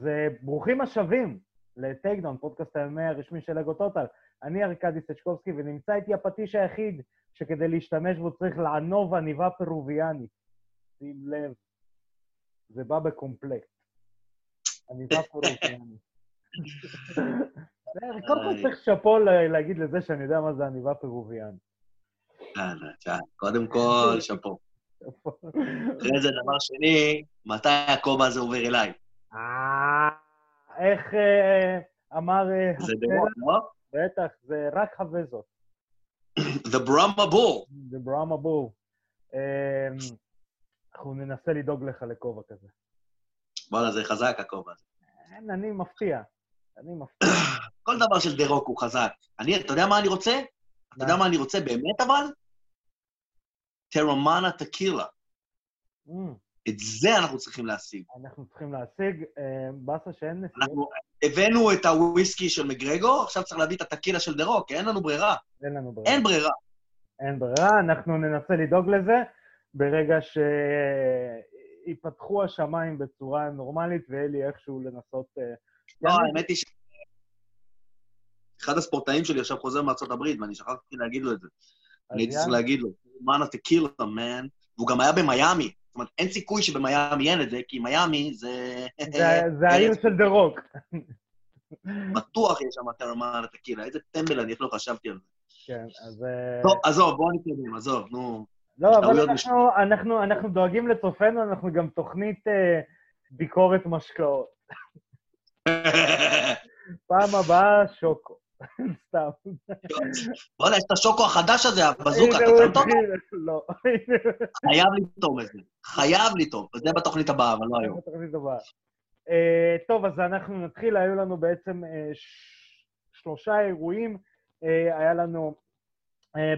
אז uh, ברוכים השבים לטייקדאון, פודקאסט הימי הרשמי של אגו טוטל. אני ארקדי סצ'קובסקי, ונמצא איתי הפטיש היחיד שכדי להשתמש בו צריך לענוב עניבה פרוביאנית. שים לב, זה בא בקומפלקט. עניבה פרוביאנית. קודם כל צריך שאפו להגיד לזה שאני יודע מה זה עניבה פרוביאנית. קודם כל, שאפו. אחרי זה, דבר שני, מתי הכובע הזה עובר אליי? אה, איך אה, אמר... אה, זה דרוק, לא? בטח, זה רק חווזות. The Brahma Bull. The Brahma Bull. אמ, אנחנו ננסה לדאוג לך לכובע כזה. וואלה, זה חזק הכובע הזה. אין, אני מפתיע. אני מפתיע. כל דבר של דה רוק הוא חזק. אני, אתה יודע מה אני רוצה? אתה יודע מה אני רוצה באמת, אבל? טרמנה טקילה. את זה אנחנו צריכים להשיג. אנחנו צריכים להשיג, אה, באסה שאין נסיעות. אנחנו הבאנו את הוויסקי של מגרגו, עכשיו צריך להביא את הטקילה של דה רוק, כי אין לנו ברירה. אין לנו ברירה. אין ברירה. אין ברירה, אנחנו ננסה לדאוג לזה ברגע שיפתחו השמיים בצורה נורמלית ויהיה לי איכשהו לנסות... אה, לא, גם- האמת היא ש... אחד הספורטאים שלי עכשיו חוזר מארצות הברית, ואני שכחתי להגיד לו את זה. אני הייתי צריך. להגיד לו, מאנה טקילה, מן. והוא גם היה במיאמי. זאת אומרת, אין סיכוי שבמיאמי אין את זה, כי מיאמי זה... זה- העיר של דה רוק. בטוח יש שם טרמנה טקילה. איזה טמבל אני, איך לא חשבתי על זה. כן, אז... אה, טוב, עזוב, בואו נתקדם, עזוב, נו. לא, אבל אנחנו, אנחנו, אנחנו דואגים לצופינו, אנחנו גם תוכנית אה, ביקורת משקאות. פעם הבאה, שוקו. סתם. וואלה, יש את השוקו החדש הזה, הבזוקה, אתה שם אותו? לא. חייב לטעום את זה. חייב לטעום. זה בתוכנית הבאה, אבל לא היום. בתוכנית הבאה. אה, טוב, אז אנחנו נתחיל, היו לנו בעצם אה, שלושה אירועים. אה, היה לנו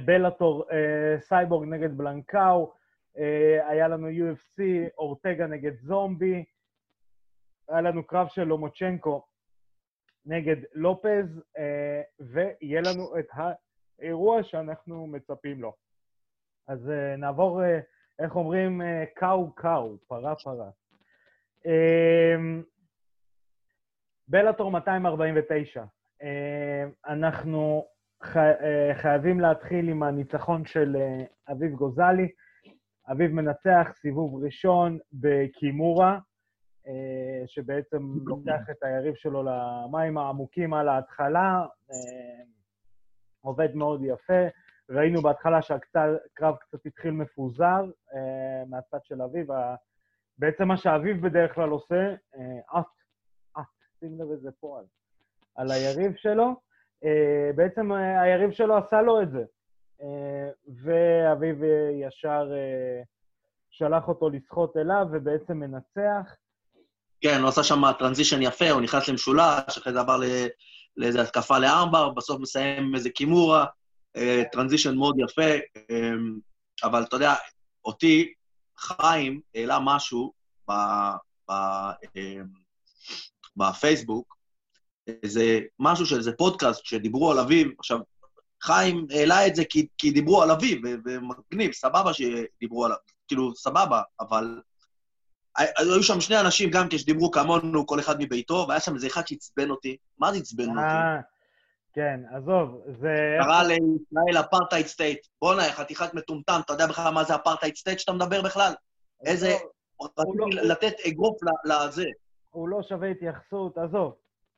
בלאטור סייבורג נגד בלנקאו, היה לנו UFC אורטגה נגד זומבי, היה לנו קרב של לומוצ'נקו נגד לופז, אה, ויהיה לנו את האירוע שאנחנו מצפים לו. אז אה, נעבור, אה, איך אומרים, קאו-קאו, פרה-פרה. בלאטור 249. אמ, אנחנו חייבים להתחיל עם הניצחון של אביב גוזלי. אביב מנצח סיבוב ראשון בקימורה, שבעצם לוקח את היריב שלו למים העמוקים על ההתחלה. אה, עובד מאוד יפה. ראינו בהתחלה שהקרב קצת התחיל מפוזר אה, מהצד של אביב. בעצם מה שאביב בדרך כלל עושה, אה, עט, עט, שים לב איזה פועל, על היריב שלו, בעצם היריב שלו עשה לו את זה. ואביב ישר שלח אותו לשחות אליו ובעצם מנצח. כן, הוא עשה שם טרנזישן יפה, הוא נכנס למשולש, אחרי זה עבר לאיזו התקפה לארמבר, בסוף מסיים איזה קימורה, אה, טרנזישן מאוד יפה, אה, אבל אתה יודע, אותי, חיים העלה משהו ב, ב, אה, בפייסבוק, איזה משהו של איזה פודקאסט שדיברו על אביב, עכשיו, חיים העלה את זה כי, כי דיברו על אביב, ו- ומגניב, סבבה שדיברו עליו, כאילו, סבבה, אבל היו שם שני אנשים גם כן שדיברו כמונו, כל אחד מביתו, והיה שם איזה אחד שעצבן אותי. מה זה עצבן אותי? אה, כן, עזוב, זה... קרא לישראל apartheid state. בואנה, חתיכת מטומטם, אתה יודע בכלל מה זה apartheid state שאתה מדבר בכלל? איזה... לא- לתת אגרוף לזה. הוא לא שווה התייחסות, עזוב.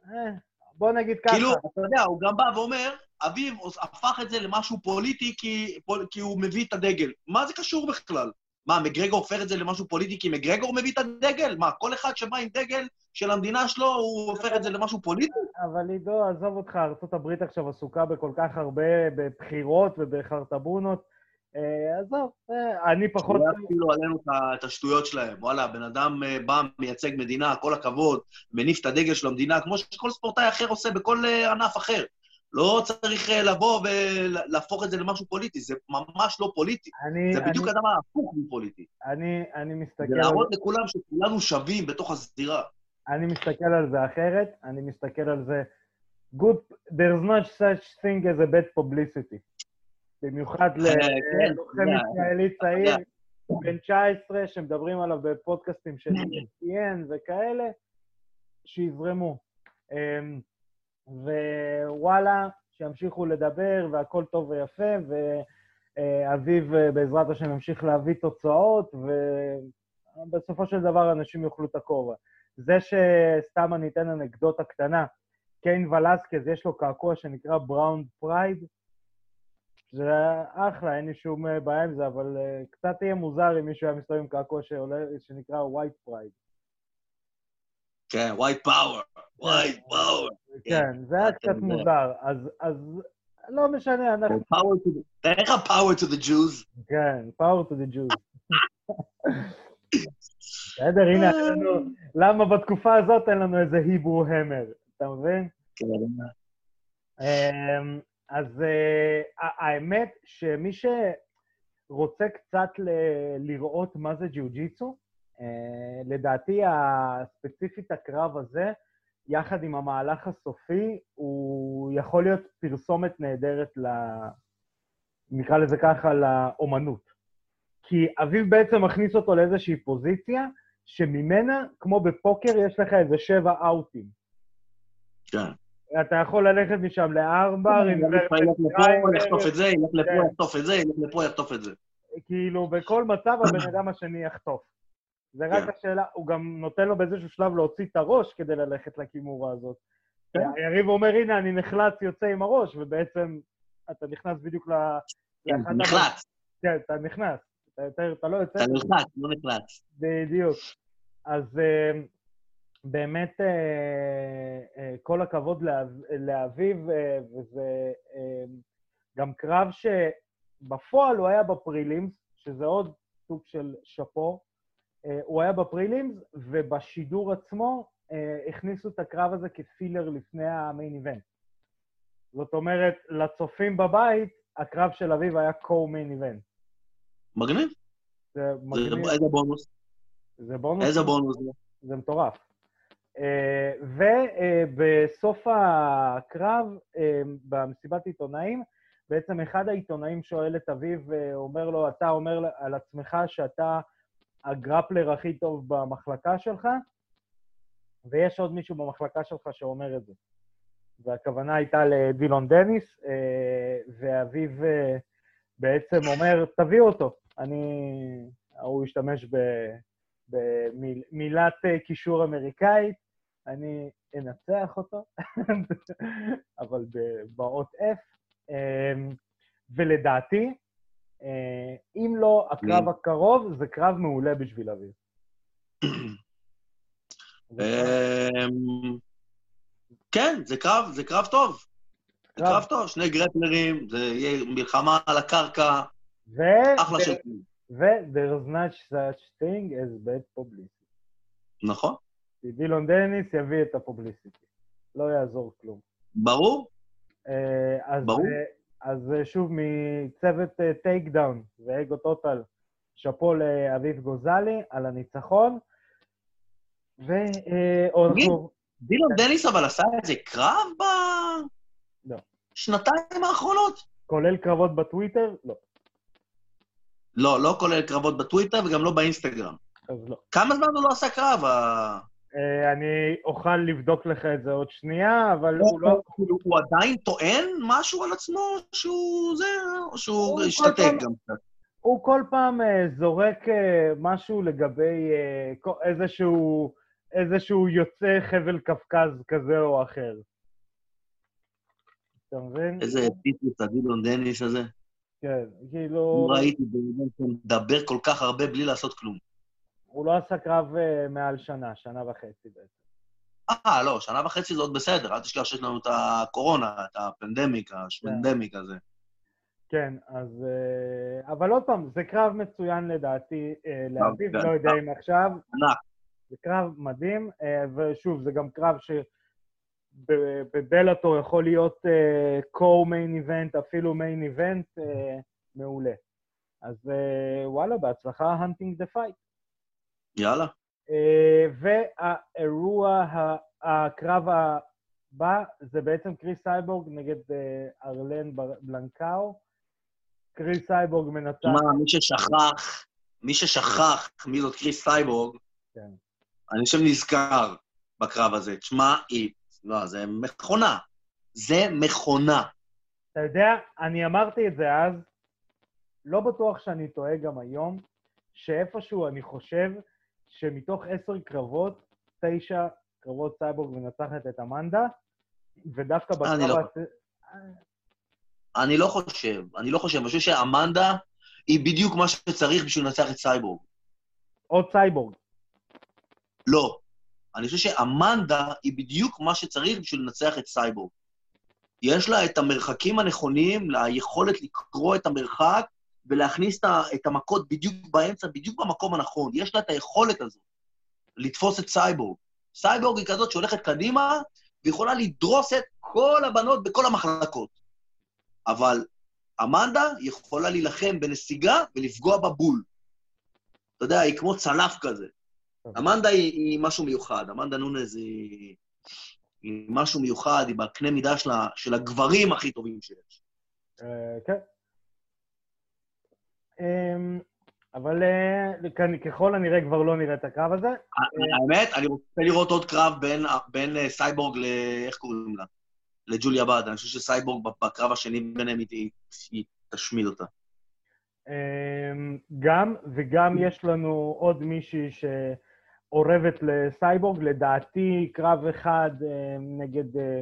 אה, בוא נגיד ככה. כאילו, אתה יודע, הוא גם בא ואומר, אביב הפך את זה למשהו פוליטי כי, פול- כי הוא מביא את הדגל. מה זה קשור בכלל? מה, מגרגור הופך את זה למשהו פוליטי כי מגרגור מביא את הדגל? מה, כל אחד שבא עם דגל של המדינה שלו, הוא הופך את זה למשהו פוליטי? אבל עידו, עזוב אותך, ארה"ב עכשיו עסוקה בכל כך הרבה בבחירות ובחרטבונות. אה, עזוב, אה, אני פחות... לא יפעילו עלינו את השטויות שלהם. וואלה, בן אדם אה, בא, מייצג מדינה, כל הכבוד, מניף את הדגל של המדינה, כמו שכל ספורטאי אחר עושה בכל ענף אחר. לא צריך אה, לבוא ולהפוך את זה למשהו פוליטי, זה ממש לא פוליטי. אני, זה בדיוק הדבר ההפוך מפוליטי. אני, אני מסתכל זה על... להראות לכולם שכולנו שווים בתוך הזירה. אני מסתכל על זה אחרת, אני מסתכל על זה... Good, there's not such thing as a bad publicity. במיוחד אה, כן, ללוחם אתה יודע, ישראלי אתה צעיר. בן 19, שמדברים עליו בפודקאסטים של ESPN וכאלה, שיזרמו. ווואלה, שימשיכו לדבר והכל טוב ויפה, ואביב אה, בעזרת השם ימשיך להביא תוצאות, ובסופו של דבר אנשים יאכלו את הכובע. זה שסתם אני אתן אנקדוטה קטנה, קיין ולסקז, יש לו קעקוע שנקרא brown pride, זה אחלה, אין לי שום אה, בעיה עם זה, אבל uh, קצת יהיה מוזר אם מישהו היה מסתובב עם קעקוע שנקרא white pride. כן, white power, white power. כן, זה היה קצת מוזר, אז, לא משנה, אנחנו... תאר לך power to the Jews. כן, power to the Jews. בסדר, הנה, למה בתקופה הזאת אין לנו איזה היברו המר, אתה מבין? כן. אמ, אז uh, האמת שמי שרוצה קצת לראות מה זה ג'יוג'יצו, לדעתי הספציפית הקרב הזה, יחד עם המהלך הסופי, הוא יכול להיות פרסומת נהדרת ל... נקרא לזה ככה, לאומנות. כי אביב בעצם מכניס אותו לאיזושהי פוזיציה, שממנה, כמו בפוקר, יש לך איזה שבע אאוטים. כן. אתה יכול ללכת משם לארבע, ילך לפה, יחטוף את זה, ילך לפה, כן. יחטוף את זה, ילך לפה, יחטוף את זה. כאילו, בכל מצב הבן אדם השני יחטוף. זה רק כן. השאלה, הוא גם נותן לו באיזשהו שלב להוציא את הראש כדי ללכת לכימורה הזאת. כן. היריב אומר, הנה, אני נחלץ, יוצא עם הראש, ובעצם אתה נכנס בדיוק ל... כן, אתה נחלץ. כן, אתה נכנס. אתה לא יוצא... אתה נחלץ, לא נחלץ. בדיוק. אז אה, באמת אה, אה, כל הכבוד לאביב, וזה גם קרב שבפועל הוא היה בפרילימס, שזה עוד סוג של שאפו. הוא היה בפרילימס, ובשידור עצמו הכניסו את הקרב הזה כפילר לפני המיין איבנט. זאת אומרת, לצופים בבית, הקרב של אביב היה קו-מיין איבנט. מגניב. זה מגניב. איזה בונוס? זה בונוס. איזה בונוס? זה מטורף. אה, ובסוף הקרב, אה, במסיבת עיתונאים, בעצם אחד העיתונאים שואל את אביו, אומר לו, אתה אומר על עצמך שאתה הגרפלר הכי טוב במחלקה שלך, ויש עוד מישהו במחלקה שלך שאומר את זה. והכוונה הייתה לדילון דניס, אה, ואביו בעצם אומר, תביא אותו. אני... הוא השתמש במילת קישור אמריקאית, אני אנצח אותו, אבל באות F. ולדעתי, אה, אם לא הקרב הקרוב, זה קרב מעולה בשביל אביב. אמ, כן, זה קרב, זה קרב טוב. זה קרב טוב, שני גרפלרים, זה יהיה מלחמה על הקרקע, אחלה של... ו-there's not such thing as bad publicity. נכון. כי דילון דניס יביא את ה publicity. לא יעזור כלום. ברור. אה, אז, ברור. אה, אז אה, שוב, מצוות טייק דאון ואגו טוטל, שאפו לאביב גוזלי על הניצחון. ו... דילון דניס אבל עשה איזה קרב בשנתיים לא. האחרונות? כולל קרבות בטוויטר? לא. לא, לא כולל קרבות בטוויטר וגם לא באינסטגרם. אז לא. כמה זמן הוא לא עשה קרב? אה, אני אוכל לבדוק לך את זה עוד שנייה, אבל הוא לא... הוא עדיין טוען משהו על עצמו שהוא זה, או שהוא השתתק גם קצת? הוא כל פעם אה, זורק אה, משהו לגבי איזשהו, איזשהו יוצא חבל קפקז כזה או אחר. אתה מבין? איזה פיטוס הגילון דניס הזה. כן, כאילו... ראיתי בן אדם שמדבר כל כך הרבה בלי לעשות כלום. הוא לא עשה קרב uh, מעל שנה, שנה וחצי בעצם. אה, לא, שנה וחצי זה עוד בסדר, אל תשכח שיש לנו את הקורונה, את הפנדמיק, השמנדמיק כן. הזה. כן, אז... Uh, אבל עוד פעם, זה קרב מצוין לדעתי uh, לאביב, כן. לא יודע אם עכשיו. ענק. זה קרב מדהים, uh, ושוב, זה גם קרב ש... בבלאטור יכול להיות co-main event, אפילו main event, uh, מעולה. אז uh, וואלה, בהצלחה, hunting the fight. יאללה. Uh, והאירוע, הקרב הבא, זה בעצם קריס סייבורג נגד uh, ארלן בלנקאו. קריס סייבורג מנצח... מה, מי ששכח, מי ששכח מי זאת קריס סייבורג, כן. אני חושב נזכר בקרב הזה. תשמע, היא... לא, זה מכונה. זה מכונה. אתה יודע, אני אמרתי את זה אז, לא בטוח שאני טועה גם היום, שאיפשהו אני חושב שמתוך עשר קרבות, תשע קרבות סייבורג מנצחת את אמנדה, ודווקא בקרב... אני לא- אני לא חושב, אני לא חושב. אני חושב שאמנדה היא בדיוק מה שצריך בשביל לנצח את סייבורג. עוד סייבורג. לא. אני חושב שאמנדה היא בדיוק מה שצריך בשביל לנצח את סייבורג. יש לה את המרחקים הנכונים, ליכולת לקרוא את המרחק ולהכניס את המכות בדיוק באמצע, בדיוק במקום הנכון. יש לה את היכולת הזו לתפוס את סייבורג. סייבורג היא כזאת שהולכת קדימה ויכולה לדרוס את כל הבנות בכל המחלקות. אבל אמנדה יכולה להילחם בנסיגה ולפגוע בבול. אתה יודע, היא כמו צלף כזה. אמנדה היא, היא משהו מיוחד, אמנדה נונז היא, היא משהו מיוחד, היא בקנה מידה של, של הגברים הכי טובים שיש. אה, כן. אמ, אבל אה, ככל הנראה כבר לא נראה את הקרב הזה. האמת, אני רוצה לראות עוד קרב בין, אה, סייבורג ל... איך קוראים לה? לג'וליה ברד. אני חושב שסייבורג בקרב השני ביניהם היא, תשמיד אותה. אמ, גם, וגם יש לנו עוד מישהי שאורבת לסייבורג, לדעתי קרב אחד אה, נגד אה,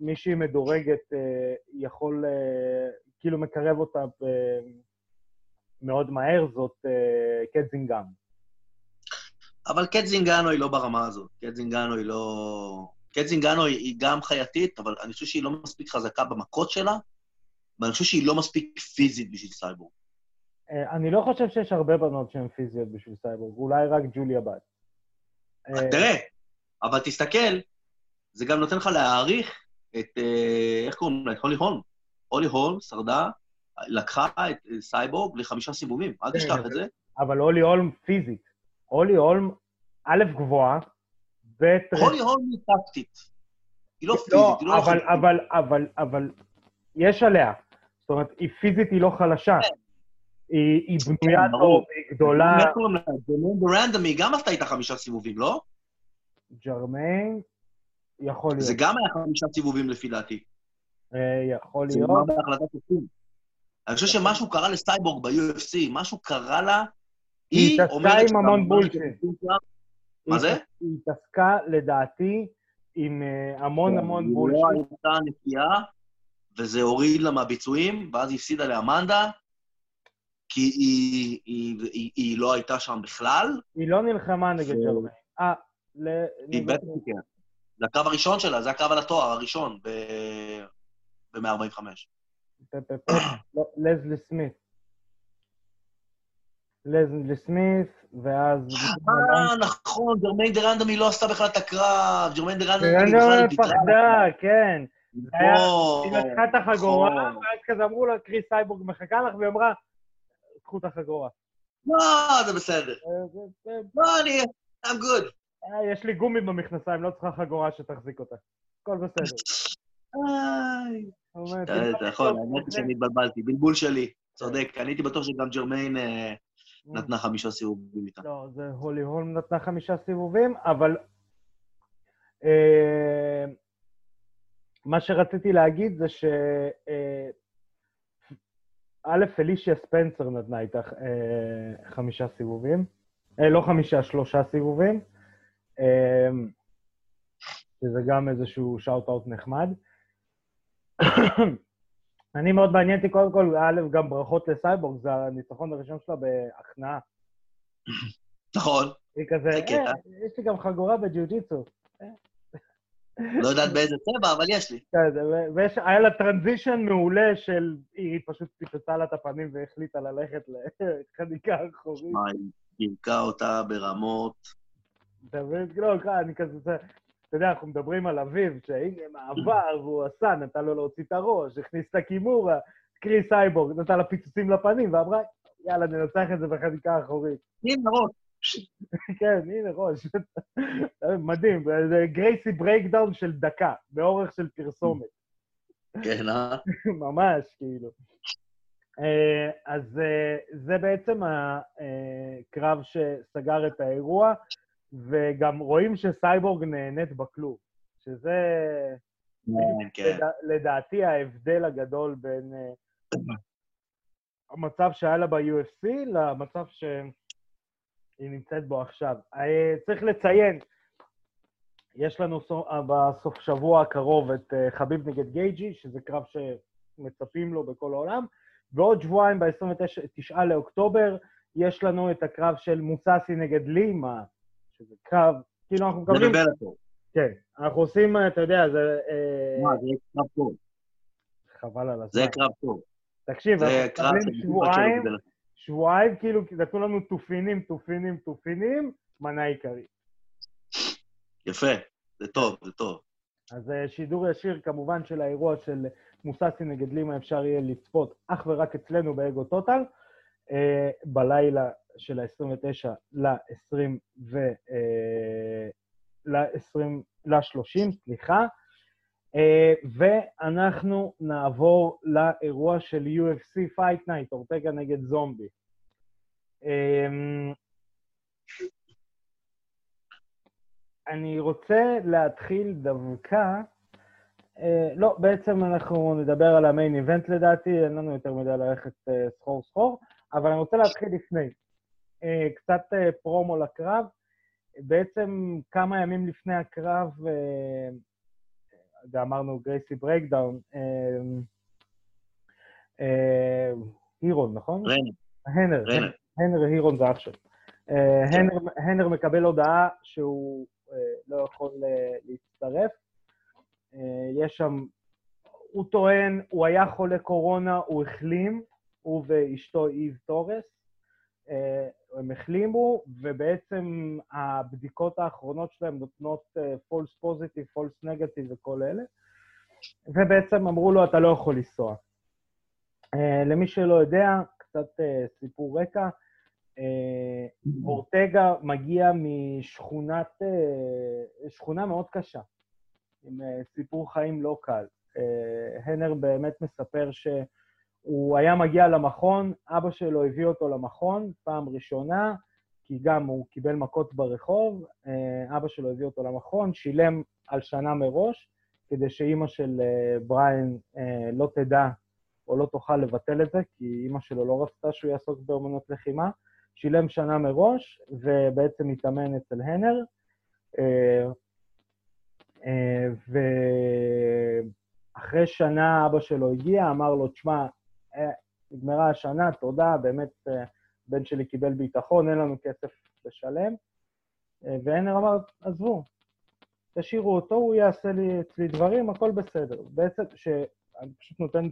מישהי מדורגת אה, יכול, אה, כאילו מקרב אותה מאוד מהר, זאת אה, קט זינגנו. אבל קט זינגנו היא לא ברמה הזאת. קט זינגנו היא לא... קט זינגנו היא, גם חייתית, אבל אני חושב שהיא לא מספיק חזקה במכות שלה, ואני חושב שהיא לא מספיק פיזית בשביל סייבורג. אה, אני לא חושב שיש הרבה בנות שהן פיזיות בשביל סייבורג, אולי רק ג'וליה באד. אה, תראה, אבל תסתכל, זה גם נותן לך להעריך את, איך קוראים לה? את הולי הולם. הולי הולם שרדה, לקחה את אה, סייבורג לחמישה סיבובים, אל כן, תשכח את זה. אבל הולי הולם פיזית. הולי הולם, א', גבוהה, ב', הולי הולם היא טקטית. היא לא פיזית, לא, היא לא... אבל, אבל, אבל, אבל, יש עליה. זאת אומרת, היא פיזית, היא לא חלשה. היא, היא בנויה כן, טוב, ברור. היא גדולה. איך קוראים לה? ג'רמיין ברנדום, היא גם עשתה איתה חמישה סיבובים, לא? ג'רמיין, יכול להיות. זה גם היה חמישה סיבובים לפי דעתי. אה, יכול זה להיות. נאמר בהחלטת שופטים. אני חושב שמשהו קרה לסייבורג ב-UFC, משהו קרה לה, היא היא התעסקה. עם המון מה bullshit. מה זה? היא התעסקה, לדעתי, עם אה, המון המון היא לא bullshit. הייתה נקייה, וזה הוריד לה מהביצועים, ואז היא הפסידה לאמנדה, כי היא, היא, היא, היא לא הייתה שם בכלל. היא לא נלחמה נגד ג'רמיין. אה, ל... היא בטח כן. זה הקרב הראשון שלה, זה הקרב על התואר הראשון ב-145. לזלי סמית. לזלי סמית, ואז... אה, נכון, ג'רמיין דה רנדמי לא עשתה בכלל את הקרב, ג'רמיין דה רנדמי אני בכלל. פחדה, כן. נכון, היא לקחה את החגורה, נכון. ואז כזה אמרו לה, קריס סייבורג מחכה לך, והיא אמרה, קחו את החגורה. לא, זה בסדר. אה, לא, אני... I'm good. אה, יש לי גומי במכנסיים, לא צריכה חגורה שתחזיק אותה. הכל בסדר. אתה יכול, טוב, האמת היא שאני התבלבלתי, בלבול שלי. צודק, אני הייתי בטוח שגם ג'רמיין אה, אה, נתנה חמישה סיבובים איתה. לא, זה הולי הולם נתנה חמישה סיבובים, אבל... אה, מה שרציתי להגיד זה ש... אה, א', אלישיה ספנסר נתנה איתך אה, חמישה סיבובים. אה, לא חמישה, שלושה סיבובים. אה, שזה גם איזשהו שאוט-אוט נחמד. אני מאוד מעניין אותי, קודם כל, א', גם ברכות לסייבורג, זה הניצחון הראשון שלה בהכנעה. נכון, היא כזה. אה, יש לי גם חגורה בג'יו-ג'יצו. לא יודעת באיזה צבע, אבל יש לי. והיה לה transition מעולה של, היא פשוט פיצצה לה את הפנים והחליטה ללכת לחניקה אחורית. מה, היא פירקה אותה ברמות. אתה מבין? לא, אני כזה, זה- אתה יודע, אנחנו מדברים על אביב, שהנה מעבר, והוא עשה, נתן לו להוציא את הראש, הכניס את הקימורה, קריס סייבורג, נתן לה פיצוצים לפנים, ואמרה, יאללה, ננצח את זה בחניקה אחורית. הנה ראש. כן, הנה ראש. מדהים, זה גרייסי ברייקדאון של דקה, באורך של פרסומת. כן, אה? ממש, כאילו. אה, אז אה, זה בעצם הקרב שסגר את האירוע, וגם רואים שסייבורג נהנית בכלוב, שזה כן, כן. לדע- לדעתי ההבדל הגדול בין אה, המצב שהיה לה ב-UFC למצב שהיא נמצאת בו עכשיו. אה, צריך לציין, יש לנו אה, בסוף שבוע הקרוב את חביב נגד גייג'י, שזה קרב שמצפים לו בכל העולם, ועוד שבועיים, ב-29 לאוקטובר, יש לנו את הקרב של מוססי נגד לימה, שזה קרב, כאילו אנחנו זה מקבלים... בבלאטור. כן, אנחנו עושים, אתה יודע, זה... אה, מה, זה קרב טוב. חבל על הזמן. זה קרב טוב. תקשיב, זה אנחנו מקבלים שבועיים. שבועיים כאילו נתנו לנו תופינים, תופינים, תופינים, מנה עיקרית. יפה, זה טוב, זה טוב. אז אה, שידור ישיר כמובן של האירוע של מוססי נגד לימה אפשר יהיה לצפות אך ורק אצלנו באגו טוטל, אה, בלילה של ה-29 ל-20 ו... אה, ל-20, ל-30, סליחה. אה, ואנחנו נעבור לאירוע של UFC Fight Night, אורטגה נגד זומבי. אה, אני רוצה להתחיל דווקא... אה, לא, בעצם אנחנו נדבר על המיין איבנט לדעתי, אין לנו יותר מדי ללכת אה, סחור סחור, אבל אני רוצה להתחיל לפני. אה, קצת אה, פרומו לקרב. בעצם כמה ימים לפני הקרב, אה, ואמרנו גרייסי ברייקדאון, הירון, נכון? הנר. הנר הירון זה אח שלו. אה, הנר, מקבל הודעה שהוא לא יכול להצטרף. יש שם, הוא טוען, הוא היה חולה קורונה, הוא החלים, הוא ואשתו איב תורס. אה, הם החלימו, ובעצם הבדיקות האחרונות שלהם נותנות אה, false positive, false negative וכל אלה. ובעצם אמרו לו, אתה לא יכול לנסוע. אה, למי שלא יודע, קצת סיפור רקע, אורטגה מגיע משכונת, שכונה מאוד קשה, עם סיפור חיים לא קל. הנר באמת מספר שהוא היה מגיע למכון, אבא שלו הביא אותו למכון פעם ראשונה, כי גם הוא קיבל מכות ברחוב, אה, אבא שלו הביא אותו למכון, שילם על שנה מראש, כדי שאימא של אה, בריין אה, לא תדע או לא תוכל לבטל את זה, כי אימא שלו לא רצתה שהוא יעסוק באמנות לחימה. שילם שנה מראש, ובעצם התאמן אצל הנר. ואחרי שנה אבא שלו הגיע, אמר לו, תשמע, נגמרה השנה, תודה, באמת אה, בן שלי קיבל ביטחון, אין לנו כסף לשלם. אה, והנר אמר, עזבו, תשאירו אותו, הוא יעשה לי אצלי דברים, הכל בסדר. בעצם, שאני פשוט נותן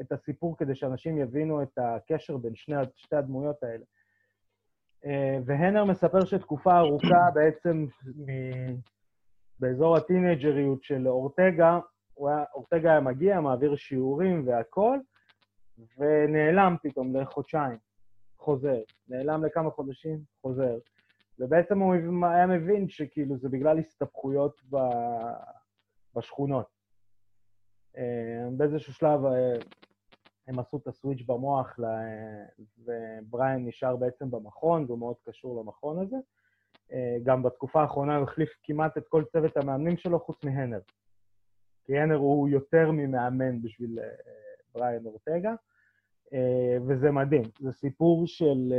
את הסיפור כדי שאנשים יבינו את הקשר בין שני, שתי הדמויות האלה. אה, והנר מספר שתקופה ארוכה בעצם מ... באזור הטינג'ריות של אורטגה, הוא היה, אורטגה היה מגיע, מעביר שיעורים והכול, ונעלם פתאום לחודשיים, חוזר. נעלם לכמה חודשים, חוזר. ובעצם הוא היה מבין שכאילו זה בגלל הסתבכויות ב... בשכונות. אה, באיזשהו שלב אה, הם עשו את הסוויץ' במוח, ובריין נשאר בעצם במכון, והוא מאוד קשור למכון הזה. גם בתקופה האחרונה הוא החליף כמעט את כל צוות המאמנים שלו, חוץ מהנר. כי הנר הוא יותר ממאמן בשביל בריין אורטגה, וזה מדהים. זה סיפור של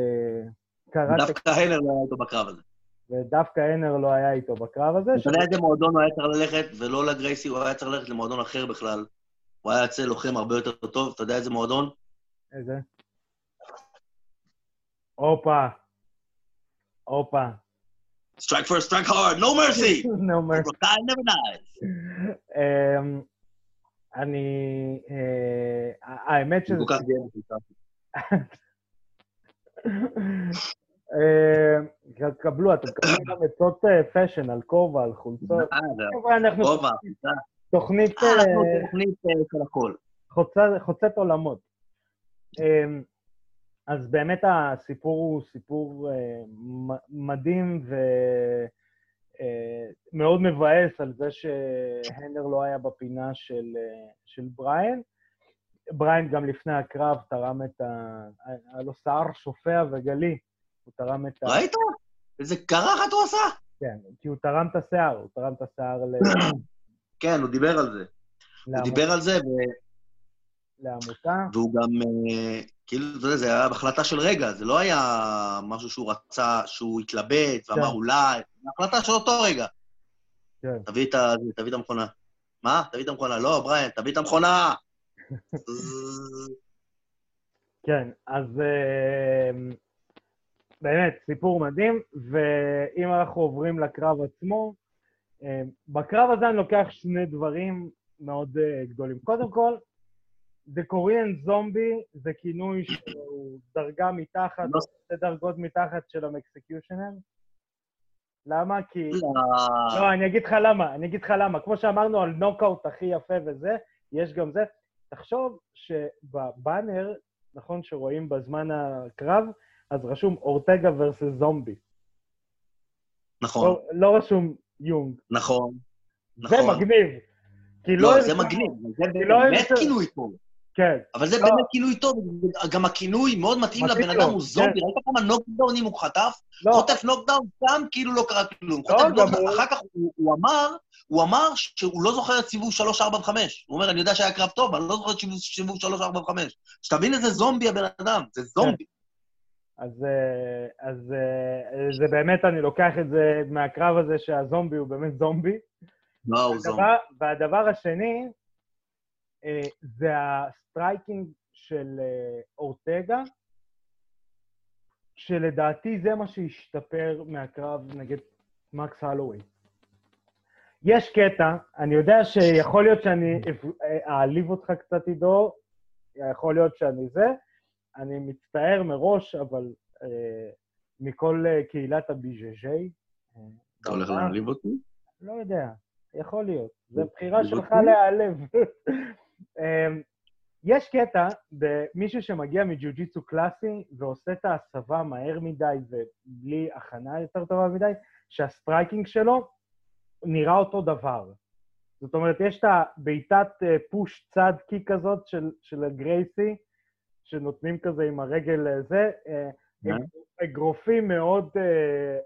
קראטה... דווקא הנר לא היה איתו בקרב הזה. ודווקא הנר לא היה איתו בקרב הזה. אתה יודע איזה מועדון הוא היה צריך ללכת, ולא לגרייסי, הוא היה צריך ללכת למועדון אחר בכלל. הוא היה יוצא לוחם הרבה יותר טוב, אתה יודע איזה מועדון? איזה? הופה. הופה. Strike first, strike hard, no mercy! no mercy. Never dies. אני... האמת שזה... גאה קבלו, אתם מקבלים גם עצות fashion על כובע, על חולצות. כובע, תוכנית... תוכנית של הכל. חוצת עולמות. אז באמת הסיפור הוא סיפור מדהים ומאוד מבאס על זה שהנר לא היה בפינה של, של בריין. בריין גם לפני הקרב תרם את ה... היה לו שיער שופע וגלי. הוא תרם את ראית? איזה קרחת הוא עשה? כן, כי הוא תרם את השיער, הוא תרם את השיער ל... כן, הוא דיבר על זה. הוא לעמוד- דיבר על זה, ו... לעמותה. והוא גם, אה, כאילו, אתה יודע, זה היה החלטה של רגע, זה לא היה משהו שהוא רצה, שהוא התלבט ואמר כן. אולי, זו החלטה של אותו רגע. כן. תביא את, ה... תביא את המכונה. מה? תביא את המכונה. לא, בריין, תביא את המכונה! כן, אז אה, באמת, סיפור מדהים, ואם אנחנו עוברים לקרב עצמו, אה, בקרב הזה אני לוקח שני דברים מאוד אה, גדולים. קודם כל, The Korean Zombie זה כינוי שהוא דרגה מתחת, לא. שתי דרגות מתחת של המקסקיושנר. למה? כי... לא, לא, אני אגיד לך למה, אני אגיד לך למה. כמו שאמרנו על נוקאוט הכי יפה וזה, יש גם זה. תחשוב שבבאנר, נכון, שרואים בזמן הקרב, אז רשום אורטגה versus זומבי. נכון, לא, לא רשום יונג. נכון. זה נכון. מגניב. כי לא... לא, זה מגניב, זה לא באמת כינוי טוב. כן, אבל זה לא. באמת כינוי טוב, גם הכינוי מאוד מתאים לבן אדם, הוא כן. זומבי, ראית כמה נוקדאונים הוא חטף? לא, חוטף נוקדאון, גם כאילו לא קרה כלום. לא, גם הוא- אחר כך הוא הוא אמר, הוא אמר שהוא לא זוכר את סיבוב 3, 4 ו-5. הוא אומר, אני יודע שהיה קרב טוב, אבל אני לא זוכר את סיבוב- סיבוב 3, 4 ו-5. שתבין איזה זומבי הבן אדם, זה זומבי. אז, אה, אז אה, זה באמת, אני לוקח את זה מהקרב הזה שהזומבי הוא באמת זומבי. לא, הוא זומבי. והדבר, השני, זה ה striking של אה, אורטגה, שלדעתי זה מה שהשתפר מהקרב נגד מקס הלואווי. יש קטע, אני יודע שיכול להיות שאני אה, אעליב אותך קצת, עידו, יכול להיות שאני זה, אני מצטער מראש, אבל אה, מכל אה, קהילת ה BJJ, אה, אתה הולך להעליב אותי? לא יודע, יכול להיות. זו בחירה שלך? להיעלב. אמ, יש קטע במישהו שמגיע מג'יוג'יצו קלאסי ועושה את ההסבה מהר מדי ובלי הכנה יותר טובה מדי, שה striking שלו נראה אותו דבר. זאת אומרת, יש את הבעיטת אה, פוש צד קי כזאת של, של הגרייסי, שנותנים כזה עם הרגל אה, זה, אה, כן. אגרופים מאוד, אה,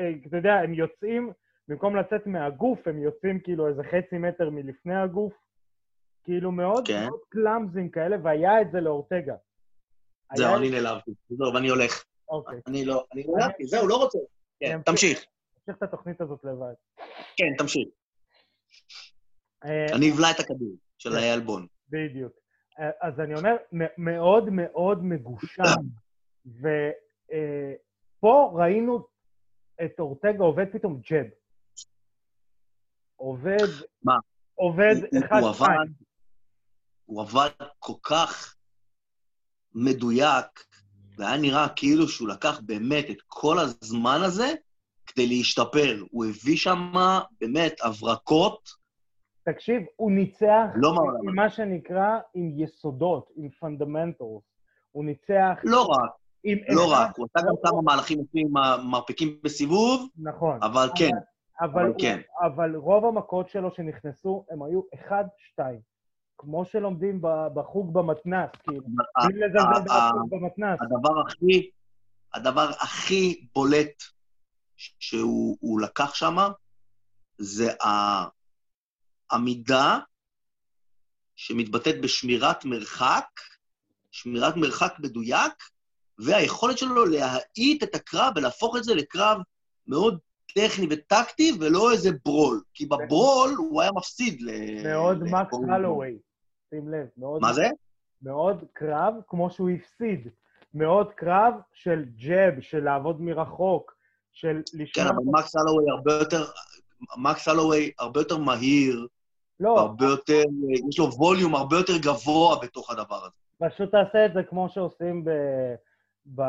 אה, אתה יודע, הם יוצאים, במקום לצאת מהגוף, הם יוצאים כאילו איזה חצי מטר מלפני הגוף, כאילו מאוד, כן. מאוד קלאמזים כאלה, והיה את זה לאורטגה. זהו, אני נעלבתי. זהו, ואני הולך. אוקיי, אני לא, אני נעלבתי, זהו, לא רוצה. כן, תמשיך. תמשיך את התוכנית הזאת לבד. כן, תמשיך. אה, אני אבלע את הכדור של כן. העלבון. בדיוק. אה, אז אני אומר, מאוד מאוד מגושם. ופה ראינו את אורטגה עובד פתאום ג'ב. עובד... מה? עובד הוא- אחד, הוא עבד, כל כך מדויק, והיה נראה כאילו שהוא לקח באמת את כל הזמן הזה כדי להשתפר. הוא הביא שם באמת הברקות, תקשיב, הוא ניצח לא עם מה שנקרא עם יסודות, עם fundamentals. הוא ניצח לא רק, עם... לא אחד- רק, הוא עשה גם כמה מהלכים יפים, מרפקים בסיבוב, נכון. אבל כן, אבל, אבל כן. אבל רוב המכות שלו שנכנסו, הם היו אחד, שתיים. כמו שלומדים בחוג במתנ"ס, כאילו. בלי לזלזל בחוג במתנ"ס. הדבר הכי, הדבר הכי בולט שהוא הוא לקח שם, זה העמידה שמתבטאת בשמירת מרחק, שמירת מרחק מדויק, והיכולת שלו להאיט את הקרב ולהפוך את זה לקרב מאוד טכני וטקטי, ולא איזה ברול. כי בברול הוא היה מפסיד ל... מאוד מקס. הלואווי. שים לב, מאוד... מה זה? מאוד קרב כמו שהוא הפסיד. מאוד קרב של ג'ב, של לעבוד מרחוק, של כן, לשמור... אבל מקס הלואווי הרבה יותר... מקס הלואווי הרבה יותר מהיר, לא, הרבה יותר, יש לו ווליום הרבה יותר גבוה בתוך הדבר הזה. פשוט תעשה את זה כמו שעושים ב... ב...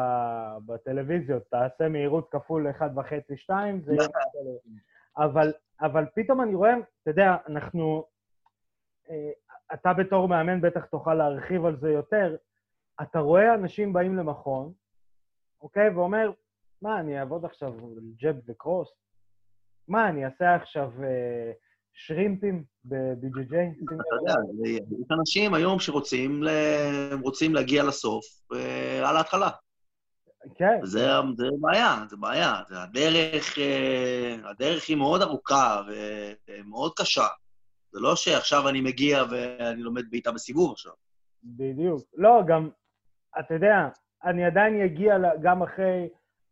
בטלוויזיות, תעשה מהירות כפול 1.5-2, זה בסדר. אבל, אבל פתאום אני רואה, אתה יודע, אנחנו... אתה בתור מאמן בטח תוכל להרחיב על זה יותר. אתה רואה אנשים באים למכון, אוקיי, ואומר, מה, אני אעבוד עכשיו ג'ב וקרוס? מה, אני אעשה עכשיו אה, שרימפים יודע, יש אנשים היום שרוצים ל... רוצים להגיע לסוף אה, על ההתחלה. כן. זה, זה בעיה, זה בעיה. זה הדרך, אה, הדרך היא מאוד ארוכה ומאוד קשה. זה לא שעכשיו אני מגיע ואני לומד בעיטה בסיבוב עכשיו. בדיוק. לא, גם, אתה יודע, אני עדיין אגיע גם אחרי...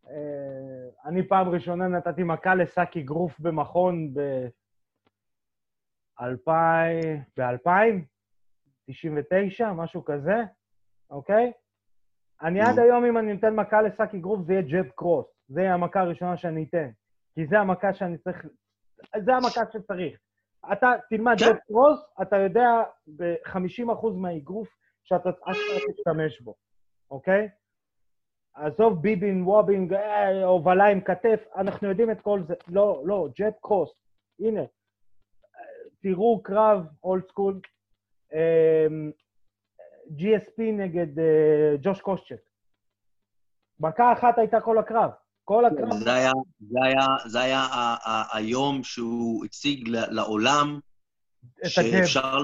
אה, אני פעם ראשונה נתתי מכה לסאקי גרוף במכון ב-2000, 99, משהו כזה, אוקיי? אני עד היום, אם אני נותן מכה לשק אגרוף, זה יהיה jab cross. זה יהיה המכה הראשונה שאני אתן. כי זה המכה שאני צריך... זה המכה שצריך. אתה תלמד כן. cross, אתה יודע ב-50% מהאגרוף שאתה תשתמש בו, אוקיי? עזוב bobbing, weaving, אה, הובלה עם כתף, אנחנו יודעים את כל זה. לא, לא, jab cross. הנה, תראו קרב old school, GSP נגד אה, ג'וש קושצ'ק. מכה אחת הייתה כל הקרב. כל הקרב. זה היה, זה היה, זה היה היום שהוא הציג לעולם שאפשר...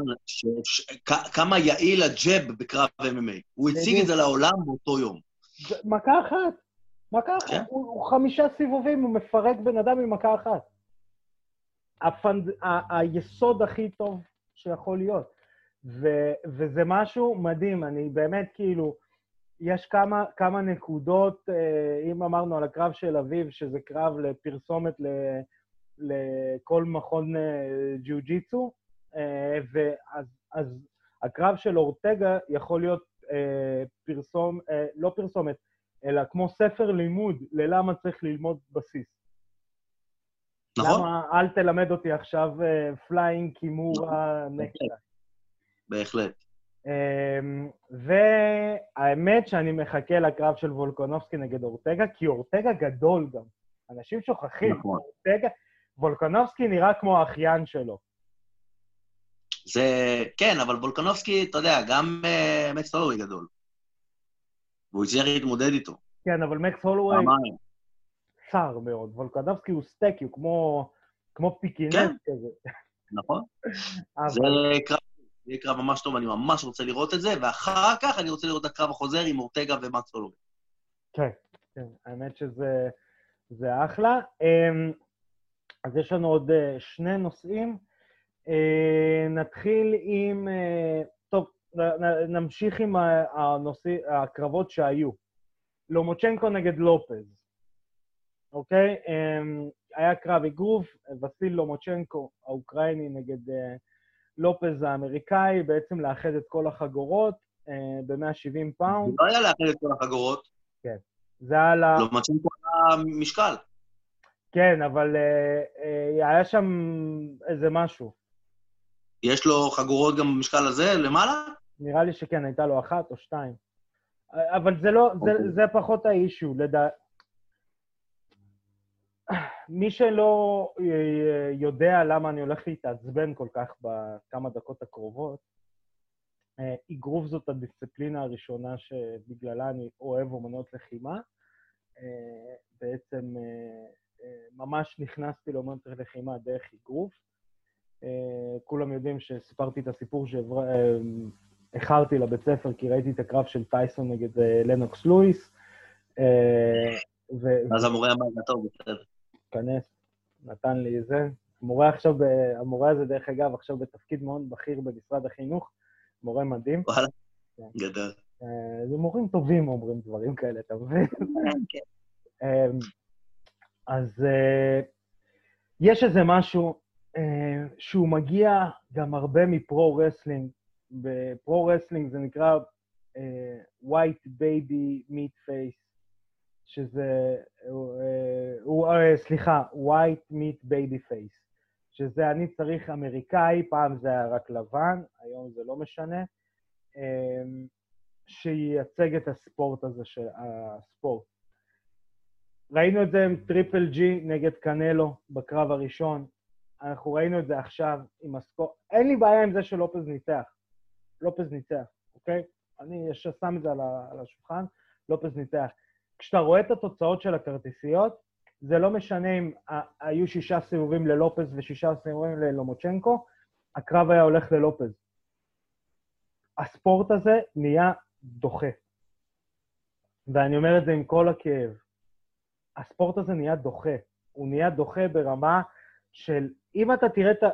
כמה יעיל הג'ב בקרב MMA. הוא הציג את זה לעולם באותו יום. מכה אחת. מכה אחת. כן. הוא חמישה סיבובים, הוא מפרק בן אדם עם מכה אחת. הפנד... ה... היסוד הכי טוב שיכול להיות. ו... וזה משהו מדהים, אני באמת כאילו, יש כמה, כמה נקודות, אה, אם אמרנו על הקרב של אביב, שזה קרב לפרסומת ל... לכל מכון אה, ג'יו-ג'יצו, אה, ואז אז הקרב של אורטגה יכול להיות פרסום, לא פרסומת, אלא כמו ספר לימוד ללמה צריך ללמוד בסיס. נכון. למה אל תלמד אותי עכשיו פליינג, קימורה, נקטה. בהחלט. אמ, והאמת שאני מחכה לקרב של וולקונובסקי נגד אורטגה, כי אורטגה גדול גם. אנשים שוכחים, נכון. אורטגה, וולקונובסקי נראה כמו האחיין שלו. זה, כן, אבל וולקונובסקי, אתה יודע, גם uh, מקס הולווי גדול. והוא הצליח להתמודד איתו. כן, אבל מקס הולווי... צר מאוד. וולקונובסקי הוא סטקי, הוא כמו, כמו פיקינט כן. כזה. נכון. אבל... זה קרב יהיה קרב ממש טוב, אני ממש רוצה לראות את זה, ואחר כך אני רוצה לראות את הקרב החוזר עם אורטגה ומקס הולווי. כן, כן, האמת שזה אחלה. אמ, אז יש לנו עוד אה, שני נושאים. אה, נתחיל עם... אה, טוב, נמשיך עם הנושא, הקרבות שהיו. לומוצ'נקו נגד לופז, אוקיי? אמ, היה קרב אגרוף, וסילי לומוצ'נקו, האוקראיני, נגד לופז האמריקאי, בעצם לאחד את כל החגורות אה, ב-170 פאונד. זה לא היה לאחד את כל החגורות. כן. זה היה ל... לא מצאנו פה המשקל. כן, אבל אה, אה, היה שם איזה משהו. יש לו חגורות גם במשקל הזה, למעלה? נראה לי שכן, הייתה לו אחת או שתיים. אבל זה לא. זה, אוקיי. זה פחות האישו, לדע... מי שלא אה, יודע למה אני הולך להתעצבן כל כך בכמה דקות הקרובות, אה, אגרוף זאת הדיסציפלינה הראשונה שבגללה אני אוהב אומנות לחימה. אה, בעצם ממש נכנסתי לאומנות לחימה דרך אגרוף. כולם יודעים שסיפרתי את הסיפור שאיחרתי לבית ספר כי ראיתי את הקרב של טייסון נגד לנוקס לואיס. אז המורה אמר, טוב, בסדר. כנס, נתן לי זה. המורה עכשיו, המורה הזה, דרך אגב, עכשיו בתפקיד מאוד בכיר במשרד החינוך, מורה מדהים. וואלה, כן. גדול. אה, זה מורים טובים אומרים דברים כאלה, אתה מבין? כן. אמ, אז אה, יש איזה משהו אה, שהוא מגיע גם הרבה מ pro-wrestling. ב pro-wrestling זה נקרא white baby meat face, שזה, אה, הוא, אה, סליחה, white meat baby face, שזה אני צריך אמריקאי, פעם זה היה רק לבן, היום זה לא משנה, אמ, שייצג את הספורט הזה, של הספורט. ראינו את זה עם טריפל ג'י נגד קנלו בקרב הראשון, אנחנו ראינו את זה עכשיו עם הספורט. אין לי בעיה עם זה שלופז ניצח. לופז ניצח, אוקיי? אני שם את זה על השולחן, לופז ניצח. כשאתה רואה את התוצאות של הכרטיסיות, זה לא משנה אם היו שישה סיבובים ללופז ושישה סיבובים ללומוצ'נקו, הקרב היה הולך ללופז. הספורט הזה נהיה דוחה. ואני אומר את זה עם כל הכאב, הספורט הזה נהיה דוחה. הוא נהיה דוחה ברמה של, אם אתה תראה את ה...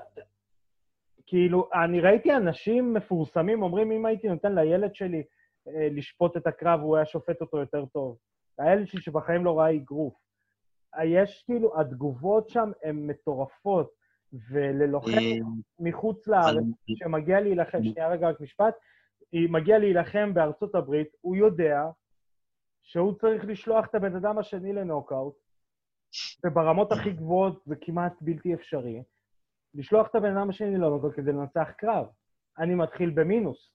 כאילו, אני ראיתי אנשים מפורסמים אומרים, אם הייתי נותן לילד שלי אה, לשפוט את הקרב, הוא היה שופט אותו יותר טוב. הילד שלי שבחיים לא ראה אגרוף. יש כאילו, התגובות שם הן מטורפות, וללוחם אה, מחוץ לארץ, שמגיע להילחם, שנייה רגע רק משפט, מגיע להילחם בארצות הברית, הוא יודע שהוא צריך לשלוח את הבן אדם השני לנוקאוט, וברמות הכי גבוהות זה כמעט בלתי אפשרי, לשלוח את הבן אדם השני לנוקאוט כדי לנצח קרב. אני מתחיל במינוס.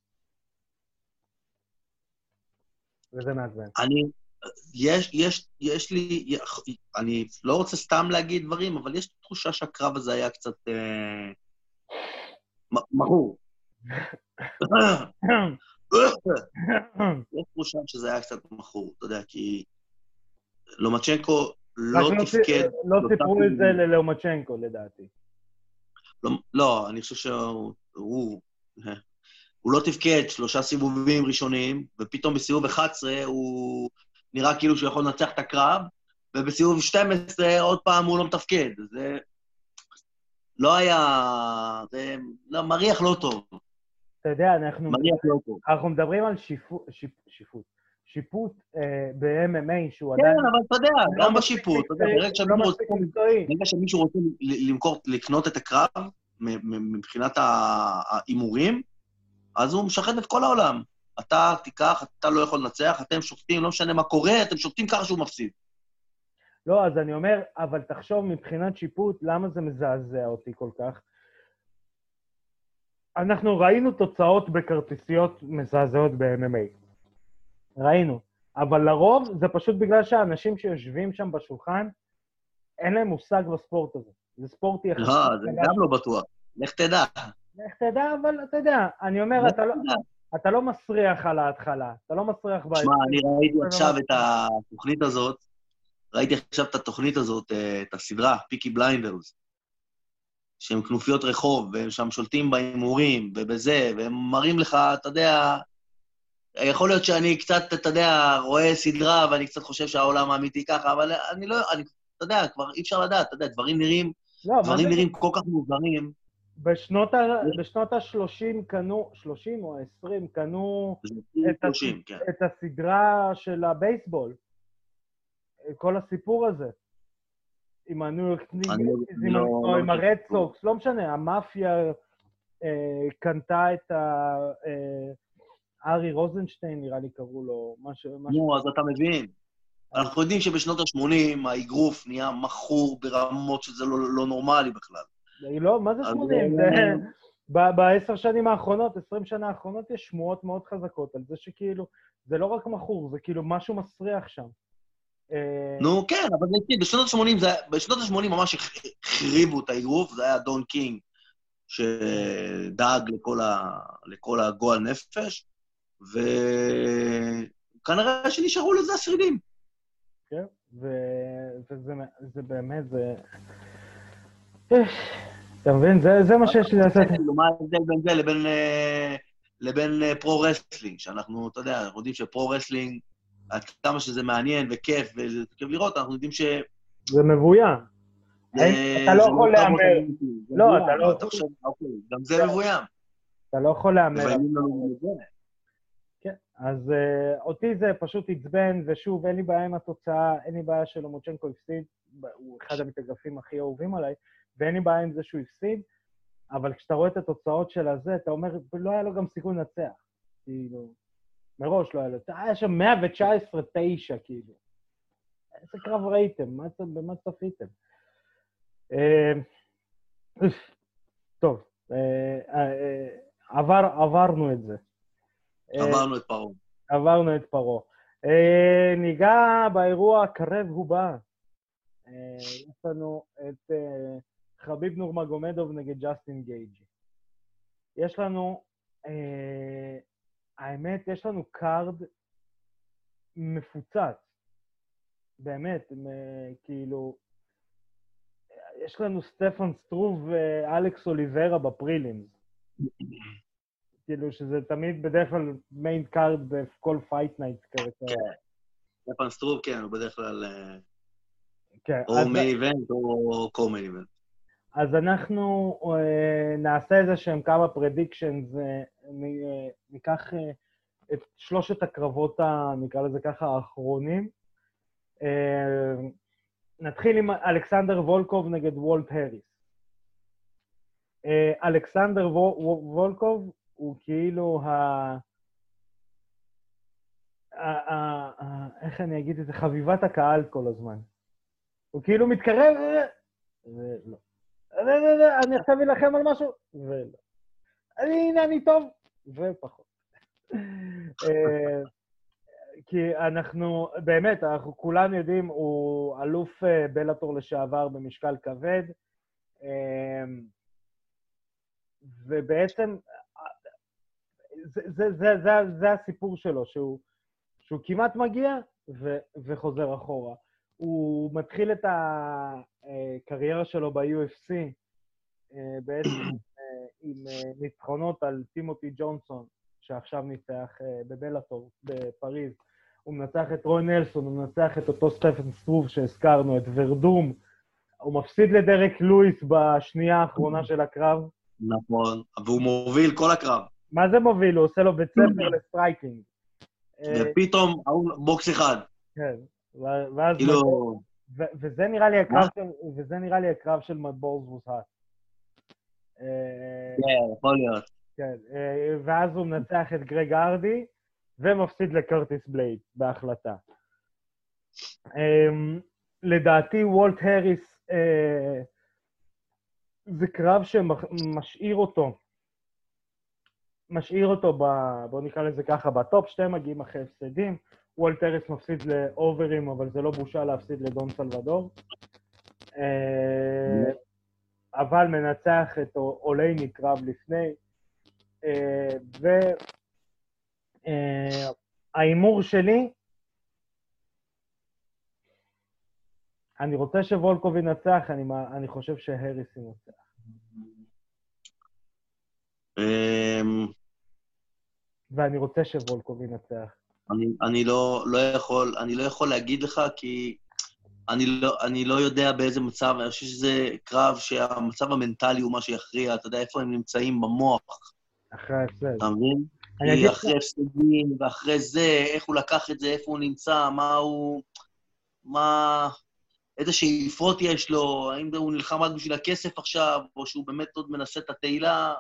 וזה מעצבן. אני, יש, יש, יש לי, אני לא רוצה סתם להגיד דברים, אבל יש תחושה שהקרב הזה היה קצת אה, מכור. יש תחושה שזה היה קצת מכור, אתה יודע, כי לומצ'נקו לא תפקד... לא סיפרו את זה ללומצ'נקו, לדעתי. לא, לא, אני חושב שהוא... הוא לא תפקד שלושה סיבובים ראשונים, ופתאום בסיבוב 11 הוא נראה כאילו שהוא יכול לנצח את הקרב, ובסיבוב 12 עוד פעם הוא לא מתפקד. זה לא היה... זה לא, מריח לא טוב. אתה יודע, אנחנו... מריח לא טוב. אנחנו מדברים על שיפוט, שיפ, שיפוט, שיפוט אה, ב-MMA שהוא כן, עדיין... אבל אתה יודע, לא גם בשיפוט, אתה יודע, מספיק- ברגע לא שמישהו רוצה-. ברגע שמישהו רוצה למכור, לקנות את הקרב, מבחינת ההימורים, אז הוא משחד את כל העולם. אתה תיקח, אתה לא יכול לנצח, אתם שופטים, לא משנה מה קורה, אתם שופטים ככה שהוא מפסיד. לא, אז אני אומר, אבל תחשוב מבחינת שיפוט, למה זה מזעזע אותי כל כך? אנחנו ראינו תוצאות בכרטיסיות מזעזעות ב-MMA. ראינו. אבל לרוב זה פשוט בגלל שהאנשים שיושבים שם בשולחן, אין להם מושג בספורט הזה. זה ספורט יחסית. לא, זה גם לא בטוח. לך תדע. לך תדע, אבל אתה יודע, אני אומר, אתה לא. אתה לא מסריח על ההתחלה, אתה לא מסריח ב... שמע, אני ראיתי עכשיו את התוכנית הזאת, ראיתי עכשיו את התוכנית הזאת, אה, את הסדרה, פיקי בליינדרס, שהם כנופיות רחוב, והם שם שולטים בהימורים ובזה, והם מראים לך, אתה יודע, יכול להיות שאני קצת, אתה יודע, רואה סדרה ואני קצת חושב שהעולם האמיתי ככה, אבל אני לא, אני, אתה יודע, כבר אי אפשר לדעת, אתה יודע, דברים נראים, לא, דברים זה? נראים כל כך מוזרים, בשנות ה- בשנות ה-30 קנו, 30 או 20, קנו זה את, הס... 30, כן. את הסדרה של הבייסבול. כל הסיפור הזה. עם הניו יורק אני לא- עם, לא- לא הרד. סוקס, לא משנה, המאפיה אה, קנתה את ה... אה, ארי רוזנשטיין, נראה לי קראו לו. משהו- נו, אז אתה מבין. אנחנו יודעים שבשנות ה-80 האגרוף נהיה מכור ברמות שזה לא, לא נורמלי בכלל. לא, מה זה אז 80? זה- זה... ב- בעשר שנים האחרונות, עשרים שנה האחרונות, יש שמועות מאוד חזקות על זה שכאילו, זה לא רק מכור, זה כאילו משהו מסריח שם. אה, נו, כן, אבל כן, בשנות ה-80, זה, בשנות ה-80 ממש הח- החריבו את האגרוף, זה היה דון קינג שדאג לכל, ה, לכל הגועל נפש, וכנראה שנשארו לזה השרידים. כן, וזה זה באמת, זה... אה, אתה מבין? זה, מה שיש לי לעשות. כאילו, מה ההבדל בין זה לבין, אה, לבין אה, pro-wrestling, שאנחנו, אתה יודע, אנחנו יודעים ש pro-wrestling, עד כמה שזה מעניין וכיף, וכיף לראות, אנחנו יודעים ש... זה מבוים. אתה לא יכול להמר. לא, אתה לא- גם זה מבוים. אתה לא יכול להמר. כן, אז uh, אותי זה פשוט עצבן, ושוב, אין לי בעיה עם התוצאה, אין לי בעיה שלומוצ'נקו הפסיד, הוא אחד המתאגרפים הכי אהובים עליי, ואין לי בעיה עם זה שהוא הפסיד, אבל כשאתה רואה את התוצאות של הזה, אתה אומר, לא היה לו גם סיכוי לנצח. כאילו, מראש לא היה לו. היה שם 119-9, כאילו. איזה קרב ראיתם? במה צפיתם? אה, אוף, טוב, אה, אה, עבר, עברנו את זה. אה, עברנו את פרעה. עברנו את פרעה. אה, ניגע באירוע הקרב ובא. אה, יש לנו את אה, חביב נורמגומדוב נגד ג'סטין גייג'י. יש לנו, אה, האמת, יש לנו card מפוצץ. באמת, אה, כאילו, יש לנו סטפן סטרוב ואלכס אוליברה ב prelims. כאילו שזה תמיד בדרך כלל main card בכל fight night כזה. כן. סטפן סטרוב, כן, הוא בדרך כלל אה, כן, או מיין איבנט או co-main event. אז אנחנו אה, נעשה איזה שהם כמה predictions, ניקח אה, את שלושת הקרבות, ה, נקרא לזה ככה, האחרונים. אה, נתחיל עם אלכסנדר וולקוב נגד וולט האריס. אה, אלכסנדר וו- וו- וולקוב הוא כאילו ה... איך אני אגיד את זה? חביבת הקהל כל הזמן. הוא כאילו מתקרב, אה, לא, אני עכשיו אלחם על משהו, ולא. אני, הנה, אני טוב, ופחות. אה, כי אנחנו, באמת, אנחנו כולם יודעים, הוא אלוף אה, בלאטור לשעבר במשקל כבד, אה, ובעצם זה, זה, זה, זה, זה הסיפור שלו, שהוא, שהוא כמעט מגיע ו, וחוזר אחורה. הוא מתחיל את הקריירה שלו ב-UFC אה, בעצם אה, עם אה, ניצחונות על טימותי ג'ונסון, שעכשיו ניצח אה, בבלאטור בפריז. הוא מנצח את רוי נלסון, הוא מנצח את אותו סטפן סטרוב שהזכרנו, את ורדום. הוא מפסיד לדרק לואיס בשנייה האחרונה של הקרב. נכון, והוא מוביל כל הקרב. מה זה מוביל? הוא עושה לו בית ספר ל striking. אה, ופתאום, בוקס אחד. כן, ואז... כאילו, ו- וזה נראה לי הקרב של, וזה נראה לי הקרב של מדבורס ווס כן, יכול להיות. כן, אה, ואז הוא מנצח את גרג ארדי, ומפסיד לקרטיס בלייד בהחלטה. אמ, לדעתי וולט האריס אה, זה קרב שמשאיר אותו, משאיר אותו, ב, בוא נקרא לזה ככה, בטופ, שתיהם מגיעים אחרי הפסדים. וולט האריס מפסיד לאוברים, אבל זה לא בושה להפסיד לדון סלבדור. אה, אבל מנצח את אולייני קרב לפני. אה, וההימור שלי, אני רוצה שוולקוב ינצח, אני, אני חושב שהריס ינצח. אמ, ואני רוצה שוולקוב ינצח. אני, אני לא, לא יכול, אני לא יכול להגיד לך, כי אני לא, אני לא יודע באיזה מצב, אני חושב שזה קרב שהמצב המנטלי הוא מה שיכריע, אתה יודע איפה הם נמצאים במוח, אחרי ההפסד. אתה מבין? כי אחרי הפסדים, ואחרי זה, איך הוא לקח את זה, איפה הוא נמצא, מה הוא... מה... איזה שאיפות יש לו, האם הוא נלחם רק בשביל הכסף עכשיו, או שהוא באמת עוד מנסה את התהילה.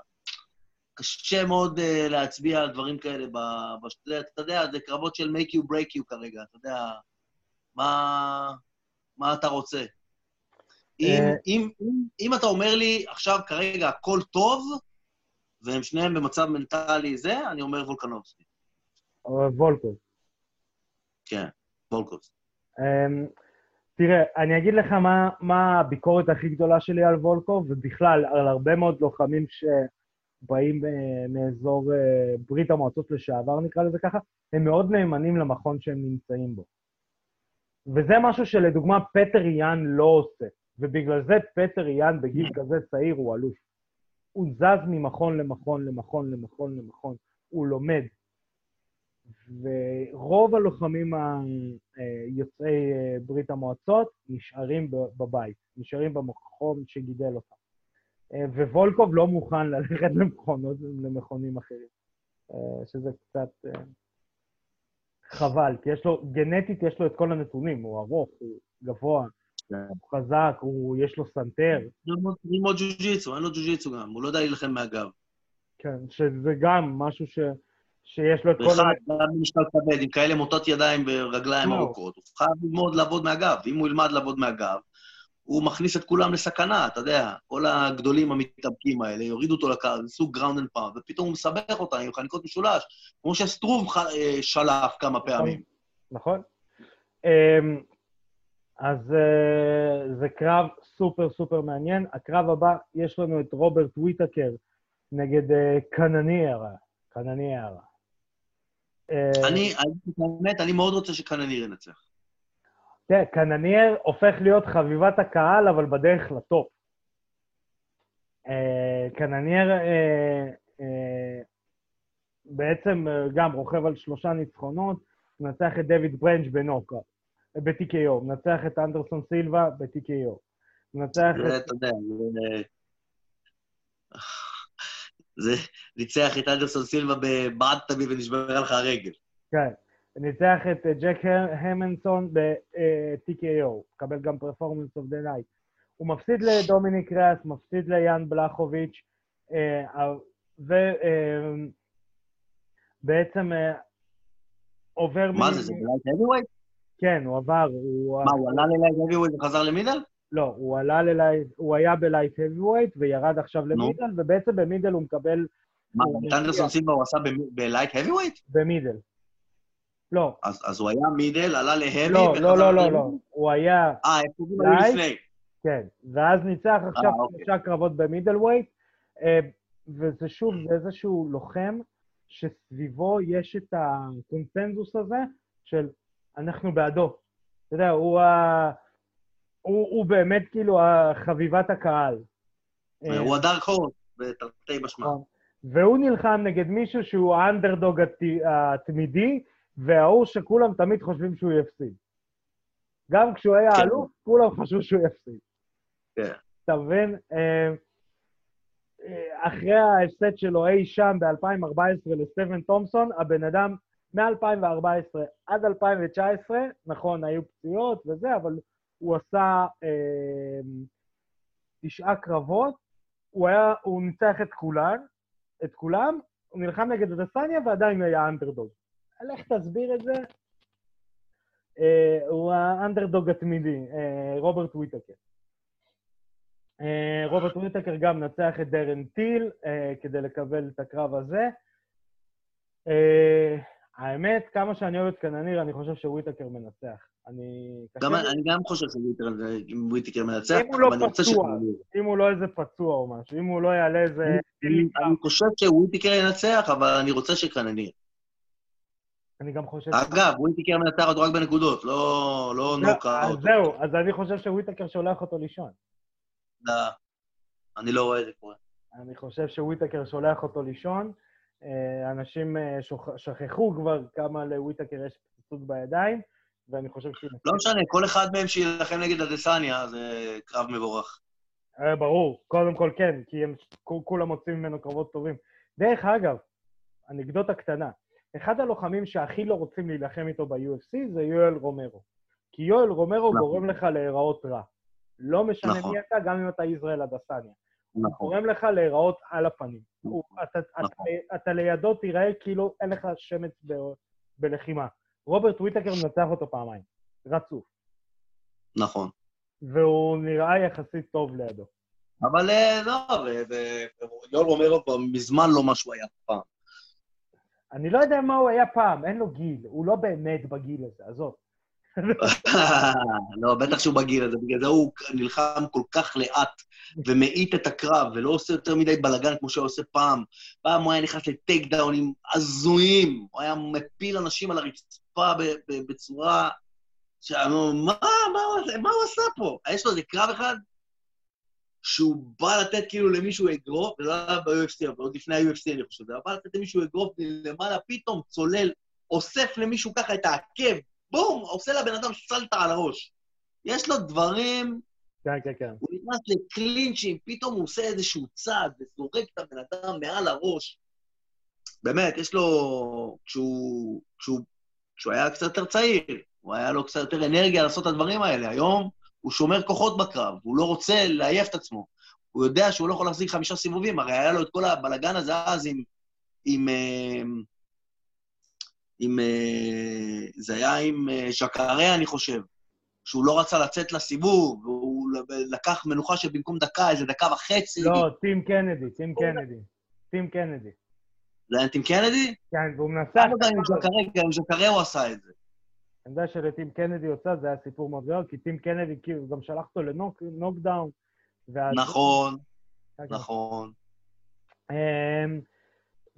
קשה מאוד uh, להצביע על דברים כאלה. ב, ב, אתה יודע, זה קרבות של make you break you כרגע, אתה יודע, מה, מה אתה רוצה. אם, אה. אם, אם, אם אתה אומר לי, עכשיו כרגע הכל טוב, והם שניהם במצב מנטלי זה, אני אומר וולקנובסקי. אה, וולקוב. כן, וולקובסקי. אמ, תראה, אני אגיד לך מה, מה הביקורת הכי גדולה שלי על וולקוב, ובכלל על הרבה מאוד לוחמים שבאים אה, מאזור אה, ברית המועצות לשעבר, נקרא לזה ככה, הם מאוד נאמנים למכון שהם נמצאים בו. וזה משהו שלדוגמה פטר יאן לא עושה, ובגלל זה פטר יאן בגיל כזה צעיר הוא אלוף. הוא זז ממכון למכון למכון למכון למכון, הוא לומד. ורוב הלוחמים היוצאי אה, ברית המועצות נשארים בבית, נשארים במכון שגידל אותם. אה, ווולקוב לא מוכן ללכת למכונות, למכונים אחרים, אה, שזה קצת אה, חבל, כי יש לו, גנטית יש לו את כל הנתונים, הוא ארוך, הוא גבוה, כן. הוא חזק, הוא, יש לו סנטר, ללמוד ג'יו-ג'יצו, אין לו ג'יו-ג'יצו גם, הוא לא יודע להילחם מהגב. כן, שזה גם משהו ש, שיש לו את כל... ואחד, גם במשקל כבד, עם כאלה מוטות ידיים ורגליים לא. ארוכות, הוא חייב ללמוד לעבוד מהגב. ואם הוא ילמד לעבוד מהגב, הוא מכניס את כולם לסכנה, אתה יודע. כל הגדולים המתאבקים האלה, יורידו אותו לקו, זה סוג ground and pound, ופתאום הוא מסבך אותם עם חניקות משולש, כמו שסטרוב ח- אה, שלף כמה פעמים. נכון. אמ, אז אה, זה קרב סופר סופר מעניין. הקרב הבא, יש לנו את רוברט וויטקר נגד אה, קנניארה. קנניארה. אני, האמת, אני מאוד רוצה שקנניר ינצח. תראה, קנניאר הופך להיות חביבת הקהל, אבל בדרך לטופ. אה, קנניאר אה, אה, בעצם גם רוכב על שלושה ניצחונות, מנצח את דויד ברנץ' בנוקאוט, ב-TKO, מנצח את אנדרסון סילבה ב-TKO. מנצח את... אתה יודע, זה... ניצח את אנדרסון סילבה בבעט תמיד ונשבר לך הרגל. כן. ניצח את אה, ג'ק הרמנסון ב-TKO, מקבל גם performance of the night. הוא מפסיד לדומיניק ריאס, מפסיד ליאן בלחוביץ', אה, ובעצם אה, עובר... מה זה, זה ב light heavyweight? כן, הוא עבר, הוא... מה, הוא עלה ל light heavyweight וחזר ל middle? לא, הוא עלה ל light, הוא היה ב light heavyweight וירד עכשיו ל middle, ובעצם ב middle הוא מקבל מה, את. אנדרסון סילבה הוא עשה בלייט heavyweight? במידל. לא, אז אז הוא היה מידל, עלה להבי לא, וחזר לא, לא, לא, למידל? לא. הוא היה, אה, איפה הוא לייט? לפני? כן, ואז ניצח עכשיו אה, אוקיי. שלושה קרבות במידל ווייט, אה, וזה שוב, זה איזשהו לוחם שסביבו יש את הקונצנזוס הזה של אנחנו בעדו. אתה יודע, הוא, ה... הוא, הוא באמת כאילו חביבת הקהל. אה, הוא הדארק הורס, בתרתי משמע. נכון. והוא נלחם נגד מישהו שהוא האנדרדוג הת- התמידי, וההוא שכולם תמיד חושבים שהוא יפסיד. גם כשהוא היה כן. אלוף, כולם חשבו שהוא יפסיד. כן. אתה מבין? אה, אה, אחרי ההפסד שלו אי שם ב-2014 לסטבן תומפסון, הבן אדם מ-2014 עד 2019, נכון, היו פציעות וזה, אבל הוא עשה אה, תשעה קרבות, הוא, היה, הוא ניצח את כולן, את כולם, הוא נלחם נגד הדסניה ועדיין היה אנדרדוג. לך תסביר את זה. אה, הוא האנדרדוג התמידי, אה, רוברט וויטקר. אה, רוברט וויטקר גם נצח את דרן טיל כדי לקבל את הקרב הזה. האמת, כמה שאני אוהב את קנניר, אני חושב שוויטקר מנצח. אני... גם אני גם חושב שוויטקר מנצח, אם הוא לא אבל אני רוצה פצוע. אם הוא לא איזה פצוע או משהו, אם הוא לא יעלה איזה... אני חושב שוויטקר ינצח, אבל אני רוצה שקנניר. אני גם חושב... אגב, וויטקר מנצח אותו רק בנקודות, לא לא לא, אז נוקאוט. זהו, אז אני חושב שוויטקר שולח אותו לישון. לא, אני לא רואה את זה קורה. אני חושב שוויטקר שולח אותו לישון. אה, אנשים אה, שכחו כבר כמה לוויטקר יש פצצות בידיים, ואני חושב שהוא... לא משנה, כל אחד מהם שיילחם נגד הדסניה, זה קרב מבורך. אה, ברור, קודם כל כן, כי הם כולם מוצאים ממנו קרבות טובים. דרך אגב, אנקדוטה קטנה, אחד הלוחמים שהכי לא רוצים להילחם איתו ב-UFC זה יואל רומרו. כי יואל רומרו נכון. גורם לך להיראות רע. לא משנה נכון. מי אתה, גם אם אתה ישראל הדסניה. הוא נכון. גורם לך להיראות על הפנים. הוא, אתה, אתה, נכון. אתה לידו תיראה כאילו אין לך שמץ ב, בלחימה. רוברט וויטקר מנצח אותו פעמיים, רצוף, נכון. והוא נראה יחסית טוב לידו. אבל אה, לא, ו- ויואל רומרו כבר מזמן לא מה שהוא היה פעם. אני לא יודע מה הוא היה פעם, אין לו גיל, הוא לא באמת בגיל הזה, עזוב. לא, בטח שהוא בגיל הזה, בגלל זה הוא נלחם כל כך לאט ומאיט את הקרב, ולא עושה יותר מדי בלאגן כמו שהוא עושה פעם. פעם הוא היה נכנס לטייק דאונים הזויים, הוא היה מפיל אנשים על הרצפה בצורה... שאמרו, מה, מה, מה הוא עשה פה? יש לו איזה קרב אחד שהוא בא לתת כאילו למישהו אגרוף, וזה היה ב-UFC, אבל עוד לפני ה-UFC אני חושב, הוא בא לתת למישהו אגרוף מלמעלה, פתאום צולל, אוסף למישהו ככה את העקב, בום, עושה לבן אדם סלטה על הראש. יש לו דברים, כן, כן, כן. הוא נכנס לקלינצ'ים, פתאום הוא עושה איזשהו צעד וזורק את הבן אדם מעל הראש. באמת, יש לו... כשהוא, כשהוא, כשהוא היה קצת יותר צעיר, הוא היה לו קצת יותר אנרגיה לעשות את הדברים האלה. היום הוא שומר כוחות בקרב, הוא לא רוצה לעייף את עצמו. הוא יודע שהוא לא יכול להחזיק חמישה סיבובים, הרי היה לו את כל הבלגן הזה אז עם... עם, אה, עם אה, זה היה עם אה, ז'קארה, אני חושב, שהוא לא רצה לצאת לסיבוב, והוא לקח מנוחה של במקום דקה, איזה דקה וחצי. לא, טים קנדי, טים קנדי. טים קנדי. זה היה עם טים קנדי? כן, והוא ז'קארה, גם עם ז'קארה הוא עשה את זה. אני יודע שלטים קנדי יוצא, זה היה סיפור מאוד גדול, כי טים קנדי כאילו גם שלח אותו לנוקדאון. ואז- נכון, כן. נכון. אמ,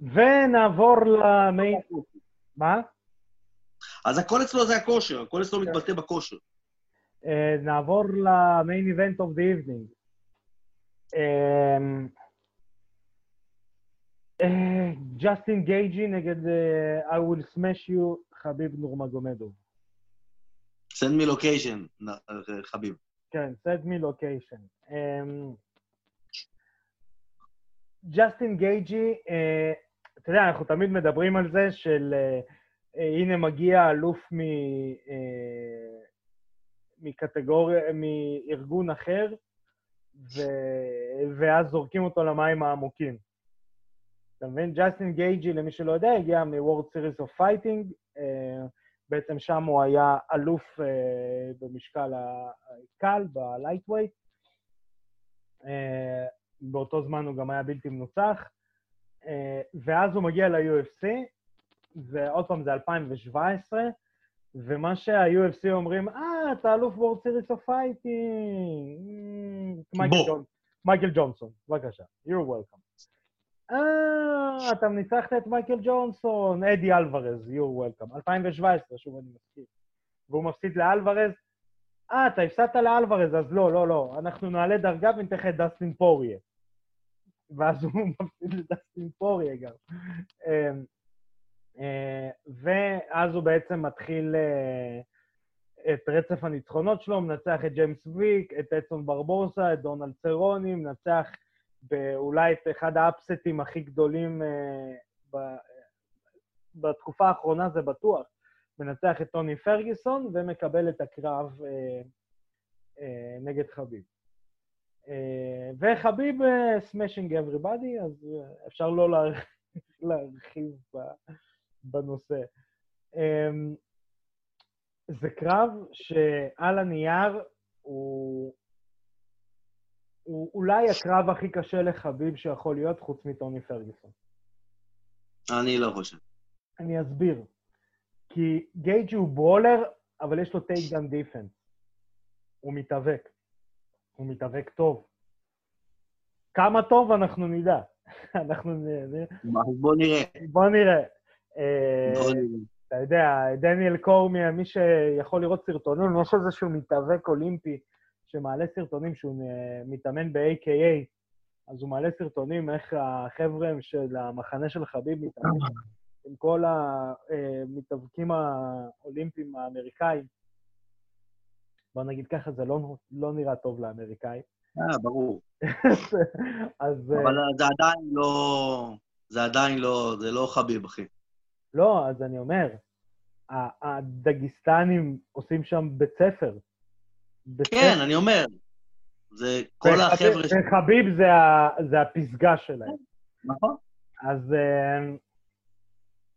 ונעבור ל main... מה? אז הכל אצלו זה הכושר, הכל אצלו מתבטא בכושר. אה, נעבור ל main event of the evening. אמ, ג'סטין גייג'י נגד אה, I will smash you חביב נורמגומדוב. Send me location, חביב. כן, send me location. אמ, ג'סטין גייג'י, אה, אתה יודע, אנחנו תמיד מדברים על זה של אה, אה, הנה מגיע אלוף מ... מקטגוריה, מארגון אחר, ו... ואז זורקים אותו למים העמוקים. אתה מבין? ג'סטין גייג'י, למי שלא יודע, הגיע מ-World Series of Fighting, בעצם שם הוא היה אלוף במשקל הקל, ב-Lightweight. באותו זמן הוא גם היה בלתי מנוצח, אה, ואז הוא מגיע ל-UFC, ועוד פעם, זה 2017, ומה שה-UFC אומרים, אה, אתה אלוף World Series of Fighting. מייקל ג'ונסון, בבקשה, you're welcome. אה, אתה ניצחת את מייקל ג'ונסון, אדי אלוורז, you're welcome. 2017, שוב אני מזכיר. והוא מפסיד לאלוורז, אה, אתה הפסדת לאלוורז, אז לא, לא, לא, אנחנו נעלה דרגה וניתן לך את דסטין פוריה. ואז הוא מפסיד לדסטין פוריה גם. אמ, אה, ואז הוא בעצם מתחיל אה, את רצף הניצחונות שלו, מנצח את ג'יימס ויק, את אצון ברבורסה, את דונלד צרוני, מנצח אולי את אחד האפסטים הכי גדולים אה, בתקופה האחרונה, זה בטוח. מנצח את טוני פרגיסון ומקבל את הקרב נגד חביב. אה, וחביב smashing אה, everybody, אז אה, אפשר לא להרחיב בנושא. זה קרב שעל הנייר הוא, הוא אולי הקרב הכי קשה לחביב שיכול להיות חוץ מטוני פרגיסון. אני לא חושב. אני אסביר. כי גייג' הוא ברולר, אבל יש לו טייק דן דיפנס. הוא מתאבק. הוא מתאבק טוב. כמה טוב אנחנו נדע. אנחנו נראה. בוא נראה. בוא נראה. אתה יודע, דניאל קורמי, מי שיכול לראות סרטונים, יש איזשהו מתאבק אולימפי שמעלה סרטונים שהוא מתאמן ב-AKA, אז הוא מעלה סרטונים איך החבר'ה של המחנה של חביב מתאמנים עם כל המתאבקים האולימפיים האמריקאים. בוא נגיד ככה, זה לא, לא נראה טוב לאמריקאים. אה, ברור. אז... אבל uh, זה עדיין לא... זה עדיין לא... זה לא חביב, אחי. לא, אז אני אומר, הדגיסטנים עושים שם בית ספר. כן. אני אומר. זה כל החבר'ה... וחביב זה, הפסגה שלהם. נכון. אז uh,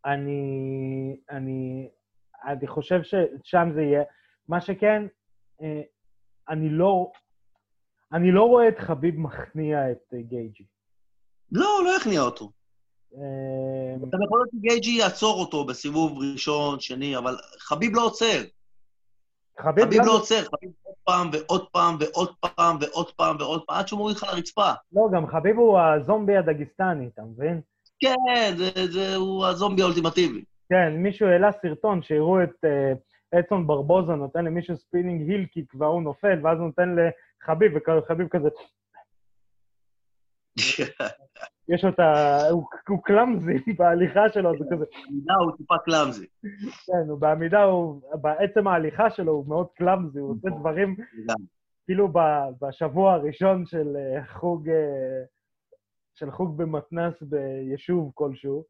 אני, אני, אני חושב ששם זה יהיה. מה שכן, אה, אני לא... אני לא רואה את חביב מכניע את אה, גייג'י. לא, לא יכניע אותו. אה, אתה יכול להיות שגייג'י יעצור אותו בסיבוב ראשון, שני, אבל חביב לא עוצר. חביב, חביב לא עוצר, חביב פעם ועוד פעם ועוד פעם ועוד פעם ועוד פעם, עד שהוא מוריד לך לרצפה. לא, גם חביב הוא הזומבי הדגיסטני, אתה מבין? כן, זה, זה, הוא הזומבי האולטימטיבי. כן, מישהו העלה סרטון שיראו את אה, אדסון ברבוזה נותן למישהו spinning heel kick והוא נופל, ואז הוא נותן לחביב, וחביב כזה... יש אותה, הוא, הוא clumsy בהליכה שלו, זה כזה... בעמידה הוא טיפה clumsy. כן, בעמידה, הוא, בעצם ההליכה שלו הוא מאוד קלאמזי, הוא עושה דברים, כאילו בשבוע הראשון של אה, חוג, אה, של חוג במתנ"ס ביישוב כלשהו,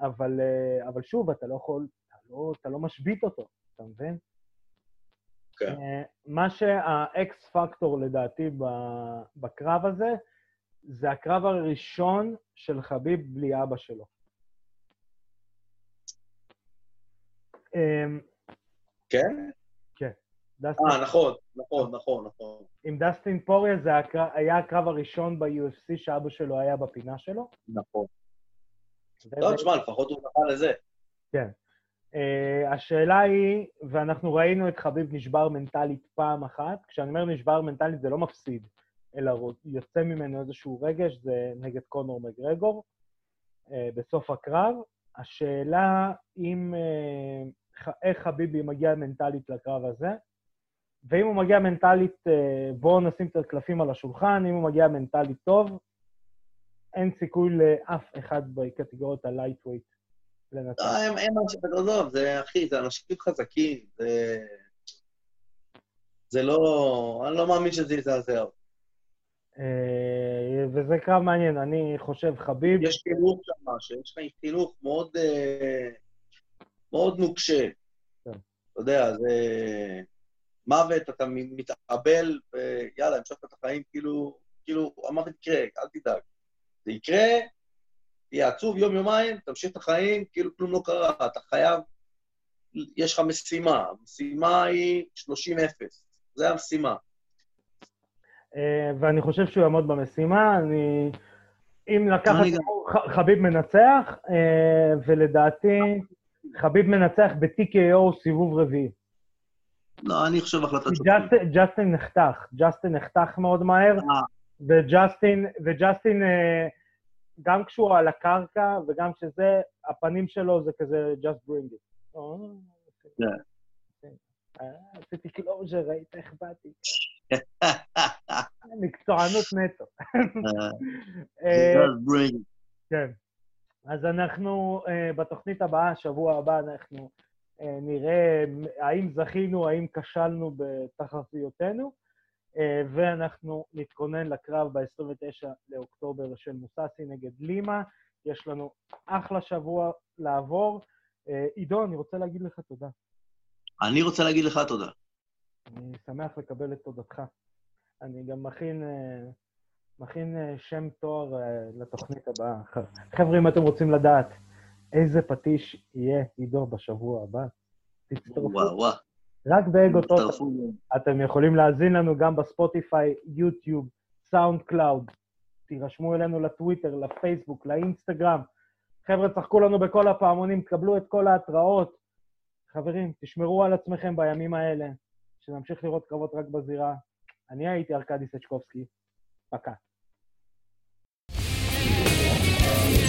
אבל, אה, אבל שוב, אתה לא יכול, אתה לא, אתה לא משבית אותו. אתה מבין? כן. מה שהאקס פקטור לדעתי בקרב הזה, זה הקרב הראשון של חביב בלי אבא שלו. אמ, כן? כן. אה, נכון, נכון, נכון, נכון. עם דסטין פוריה זה היה הקרב הראשון ב-UFC שאבא שלו היה בפינה שלו. נכון. לא, תשמע, לפחות הוא זכה לזה. כן. Uh, השאלה היא, ואנחנו ראינו את חביב נשבר מנטלית פעם אחת, כשאני אומר נשבר מנטלית זה לא מפסיד, אלא יוצא ממנו איזשהו רגש, זה נגד קונור מגרגור, אה, בסוף הקרב. השאלה אם, אה, איך חביב מגיע מנטלית לקרב הזה, ואם הוא מגיע מנטלית, אה, בואו נשים את הקלפים על השולחן, אם הוא מגיע מנטלית טוב, אין סיכוי לאף אחד בקטגוריות ה lightweight. לא, הם, אנשים, עזוב, זה, אחי, זה אנשים חזקים, זה... לא... אני לא מאמין שזה יזעזע. אה, וזה קרב מעניין, אני חושב חביב. יש חינוך שם, שיש לך חינוך מאוד, אה, מאוד נוקשה. כן. אתה יודע, זה מוות, אתה מתאבל, ויאללה, המשכת את החיים, כאילו, כאילו, המוות יקרה, אל תדאג. זה יקרה, תהיה עצוב יום-יומיים, תמשיך את החיים, כאילו כלום לא קרה. אתה חייב, יש לך משימה, המשימה היא 30-0, זה המשימה. אה, ואני חושב שהוא יעמוד במשימה. אני... אם לקחת. ח- חביב מנצח, אה, ולדעתי חביב מנצח ב-TKO סיבוב רביעי. לא, אני חושב החלטת שופטים. ג'סטין- נחתך, ג'סטין נחתך מאוד מהר, אה. וג'סטין, וג'סטין, גם כשהוא על הקרקע וגם כשזה, הפנים שלו זה כזה just bring it. כן. עשיתי closure, ראית איך באתי. מקצוענות נטו. אה, it. כן. אז אנחנו, אה, בתוכנית הבאה, שבוע הבא, אנחנו אה, נראה האם זכינו, האם כשלנו בתחזיותינו, אה, ואנחנו נתכונן לקרב ב-29 לאוקטובר של מוססי נגד לימה. יש לנו אחלה שבוע לעבור. אה, עידו, אני רוצה להגיד לך תודה. אני רוצה להגיד לך תודה. אני שמח לקבל את תודתך. אני גם מכין, אה, מכין אה, שם תואר אה, לתוכנית הבאה. חבר'ה, אם אתם רוצים לדעת איזה פטיש יהיה עידו בשבוע הבא, תצטרפו. וואו, וואו. רק באגו טוטו. אתם יכולים להאזין לנו גם בספוטיפיי, יוטיוב, SoundCloud. תירשמו אלינו לטוויטר, לפייסבוק, לאינסטגרם. חבר'ה, צחקו לנו בכל הפעמונים, תקבלו את כל ההתראות. חברים, תשמרו על עצמכם בימים האלה, שנמשיך לראות קרבות רק בזירה. אני הייתי ארכדי סצ'קובסקי, пока. Yeah.